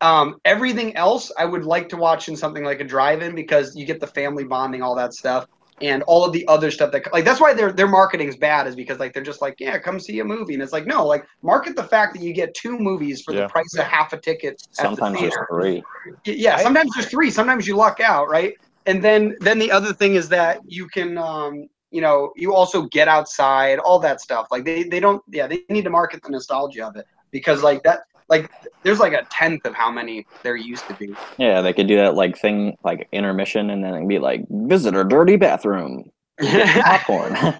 Um, everything else, I would like to watch in something like a drive-in because you get the family bonding, all that stuff, and all of the other stuff that like that's why their their marketing's bad is because like they're just like yeah, come see a movie, and it's like no, like market the fact that you get two movies for Yeah. the price of half a ticket. at the Sometimes there's three. Yeah sometimes there's three sometimes you luck out right and then then the other thing is that you can um you know you also get outside all that stuff like they they don't yeah they need to market the nostalgia of it because like that like there's like a tenth of how many there used to be Yeah, they could do that like thing like intermission, and then it'd be like visit a dirty bathroom, popcorn.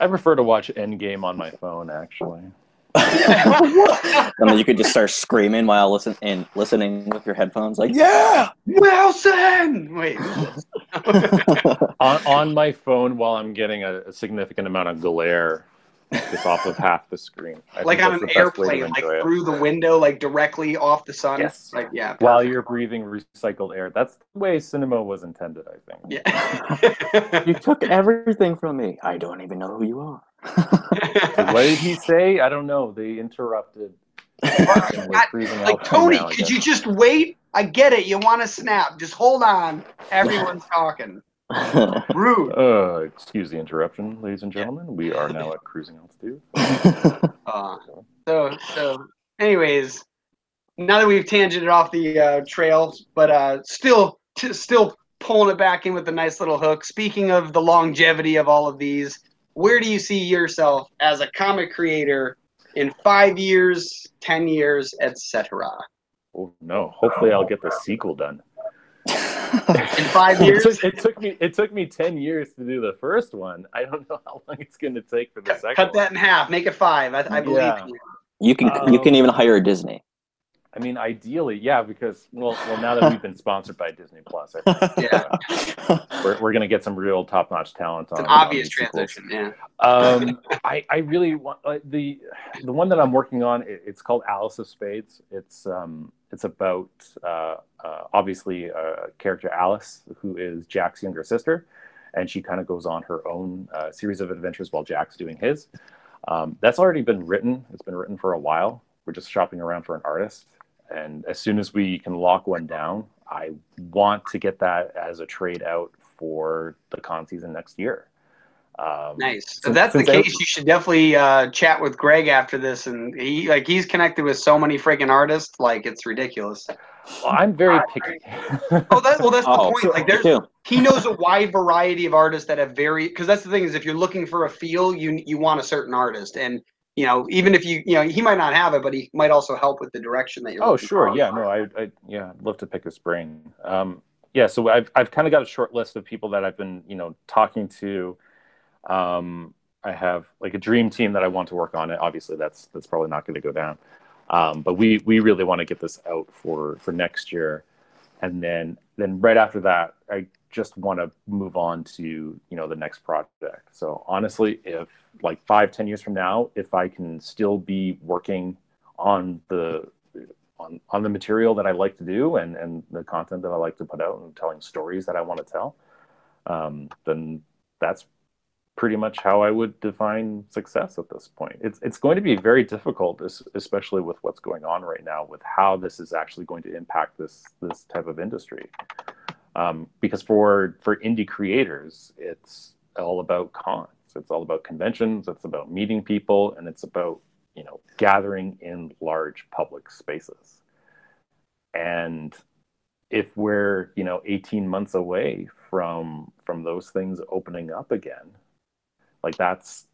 I prefer to watch Endgame on my phone, actually. And then you could just start screaming while listen and listening with your headphones, like yeah. wilson wait on, on my phone while I'm getting a, a significant amount of glare just off of half the screen. I like on an the best way to airplane like it. through the window like directly off the sun Yes. like yeah while you're breathing recycled air. That's the way cinema was intended, I think. yeah You took everything from me. I don't even know who you are. What did he say? I don't know. They interrupted. and we're God, freezing Like Tony, now, could you just wait? I get it. You want to snap. Just hold on. Everyone's talking. Rude. Uh, excuse the interruption, ladies and gentlemen. We are now at cruising altitude. Uh, so, so, anyways, now that we've tangented off the uh, trail, but uh, still, t- still pulling it back in with a nice little hook. Speaking of the longevity of all of these, where do you see yourself as a comic creator in five years, ten years, etc.? Oh no! Hopefully, I'll get the sequel done. In five It years, took, it took me it took me ten years to do the first one. I don't know how long it's going to take for the cut, second. cut one. that in half. Make it five. I, I believe Yeah. you. you can you Um, can even hire a Disney. I mean, ideally, yeah, because well, well, now that we've been sponsored by Disney Plus, I think Yeah. we're, we're going to get some real top notch talent. It's on, an on obvious sequels. transition. Yeah. um, I, I really want uh, the the one that I'm working on. It, it's called Alice of Spades. It's um, it's about uh, uh, obviously a character Alice who is Jack's younger sister, and she kind of goes on her own uh, series of adventures while Jack's doing his. Um, that's already been written. It's been written for a while. We're just shopping around for an artist, and as soon as we can lock one down, I want to get that as a trade out for the con season next year. Um, Nice. If since- that's the since I- case, you should definitely uh, chat with Greg after this. And he like he's connected with so many freaking artists, like it's ridiculous. Well, I'm very picky. Oh, that well, that's the Oh, point. Like there's he knows a wide variety of artists that have very because that's the thing is if you're looking for a feel, you you want a certain artist, and you know even if you you know he might not have it, but he might also help with the direction that you're. oh, sure. Yeah. No, I, I, yeah, I'd love to pick his brain. Um, yeah. So I've, I've kind of got a short list of people that I've been, you know, talking to. Um, I have like a dream team that I want to work on it. Obviously, that's that's probably not going to go down. Um, but we we really want to get this out for for next year, and then then right after that, I just want to move on to you know the next project. So honestly, if like five ten years from now, if I can still be working on the on, on the material that I like to do and, and the content that I like to put out and telling stories that I want to tell, um, then that's pretty much how I would define success at this point. It's it's going to be very difficult, especially with what's going on right now, with how this is actually going to impact this this type of industry. Um, because for for indie creators, it's all about cons. It's all about conventions. It's about meeting people, and it's about you know gathering in large public spaces. And if we're you know 18 months away from from those things opening up again like that's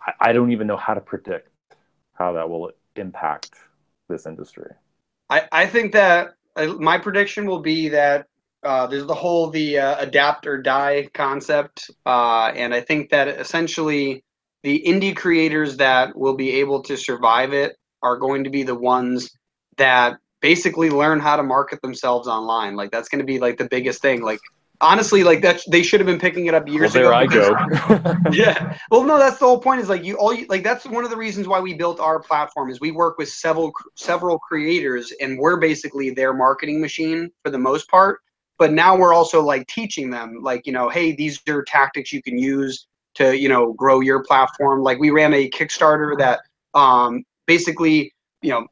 I, I don't even know how to predict how that will impact this industry i i think that uh, my prediction will be that uh, there's the whole the uh, adapt or die concept uh, and i think that essentially the indie creators that will be able to survive it are going to be the ones that basically learn how to market themselves online. Like that's going to be like the biggest thing. Like honestly, like that they should have been picking it up years well, there ago. There I go. yeah. Well, no, that's the whole point. Is like you all you, like that's one of the reasons why we built our platform. Is we work with several several creators, and we're basically their marketing machine for the most part. But now we're also like teaching them, like you know, hey, these are tactics you can use to you know grow your platform. Like we ran a Kickstarter that um, basically you know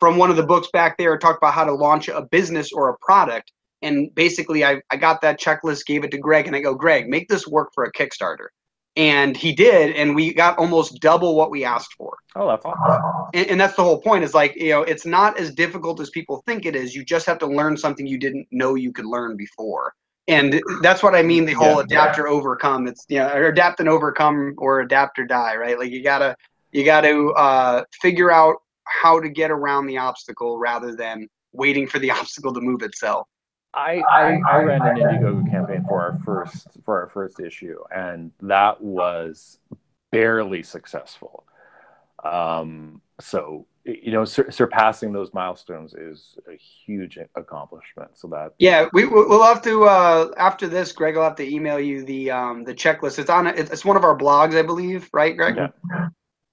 from one of the books back there talked about how to launch a business or a product and basically I, I got that checklist gave it to greg and i go greg make this work for a kickstarter and he did and we got almost double what we asked for. Oh that's awesome. And, and that's the whole point is like you know it's not as difficult as people think it is. You just have to learn something you didn't know you could learn before. And that's what i mean the whole yeah, adapt or overcome. It's you know or adapt and overcome or adapt or die right? Like you gotta you gotta uh, figure out how to get around the obstacle rather than waiting for the obstacle to move itself. I, I, I ran an Indiegogo campaign for our first for our first issue, and that was barely successful. Um, so you know, sur- surpassing those milestones is a huge accomplishment. So that yeah, we we'll have to uh, after this, Greg. I'll have to email you the um, the checklist. It's on it's one of our blogs, I believe, right, Greg? Yeah.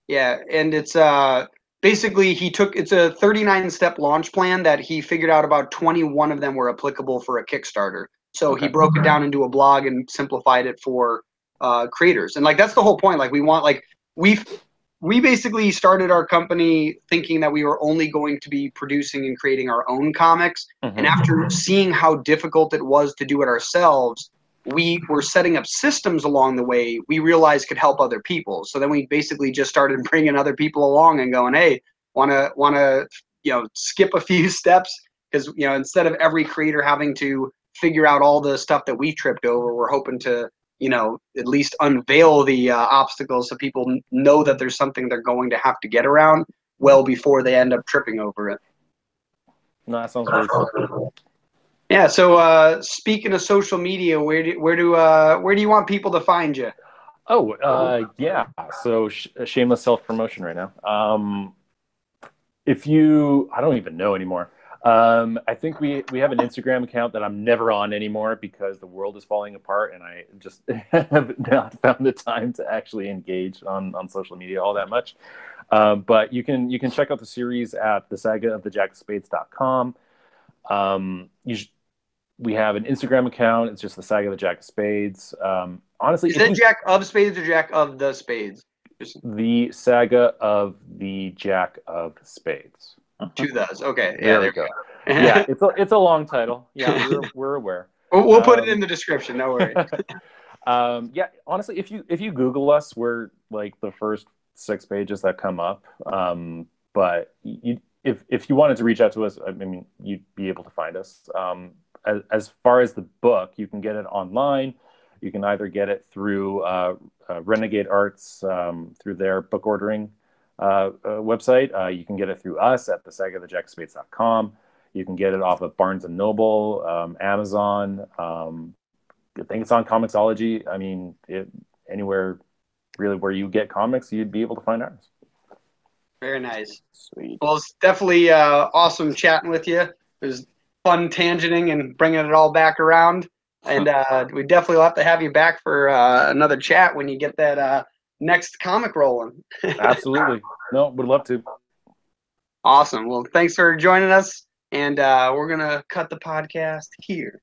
Yeah, and it's uh basically he took it's a 39 step launch plan that he figured out about 21 of them were applicable for a kickstarter. So okay. he broke it down into a blog and simplified it for uh, creators. And like that's the whole point. Like we want like we've we basically started our company thinking that we were only going to be producing and creating our own comics. Mm-hmm. and after seeing how difficult it was to do it ourselves we were setting up systems along the way we realized could help other people. So then we basically just started bringing other people along and going, hey, want to want to you know skip a few steps because you know instead of every creator having to figure out all the stuff that we tripped over, we're hoping to you know at least unveil the uh, obstacles so people know that there's something they're going to have to get around well before they end up tripping over it. No, that sounds really cool. Yeah. So uh, speaking of social media, where do where do uh, where do you want people to find you? Oh, uh, yeah. So sh- shameless self promotion right now. Um, if you, I don't even know anymore. Um, I think we we have an Instagram account that I'm never on anymore because the world is falling apart, and I just have not found the time to actually engage on on social media all that much. Um, but you can you can check out the series at the saga of the jackspades.com. Um, you we have an Instagram account. It's just the Saga of the Jack of Spades. Um, honestly, is it Jack of Spades or Jack of the Spades? The Saga of the Jack of Spades. Two those. Okay. Yeah, there, there we go. go. yeah, it's a it's a long title. Yeah, we're, we're aware. We'll, we'll um, put it um, in the description. No worries. um, yeah, honestly, if you if you Google us, we're like the first six pages that come up. Um, but you, if if you wanted to reach out to us, I mean, you'd be able to find us. Um, as, as far as the book, you can get it online. You can either get it through uh, uh, Renegade Arts um, through their book ordering uh, uh website. Uh, you can get it through us at the saga the You can get it off of Barnes and Noble, um, Amazon. Um, I think it's on Comixology. I mean, it, anywhere really where you get comics, you'd be able to find ours. Very nice. Sweet. Well, it's definitely uh, awesome chatting with you. It was fun tangenting and bringing it all back around. And uh, we definitely will have to have you back for uh, another chat when you get that uh, next comic rolling. Absolutely. No, would love to. Awesome. Well, thanks for joining us. And uh, we're going to cut the podcast here.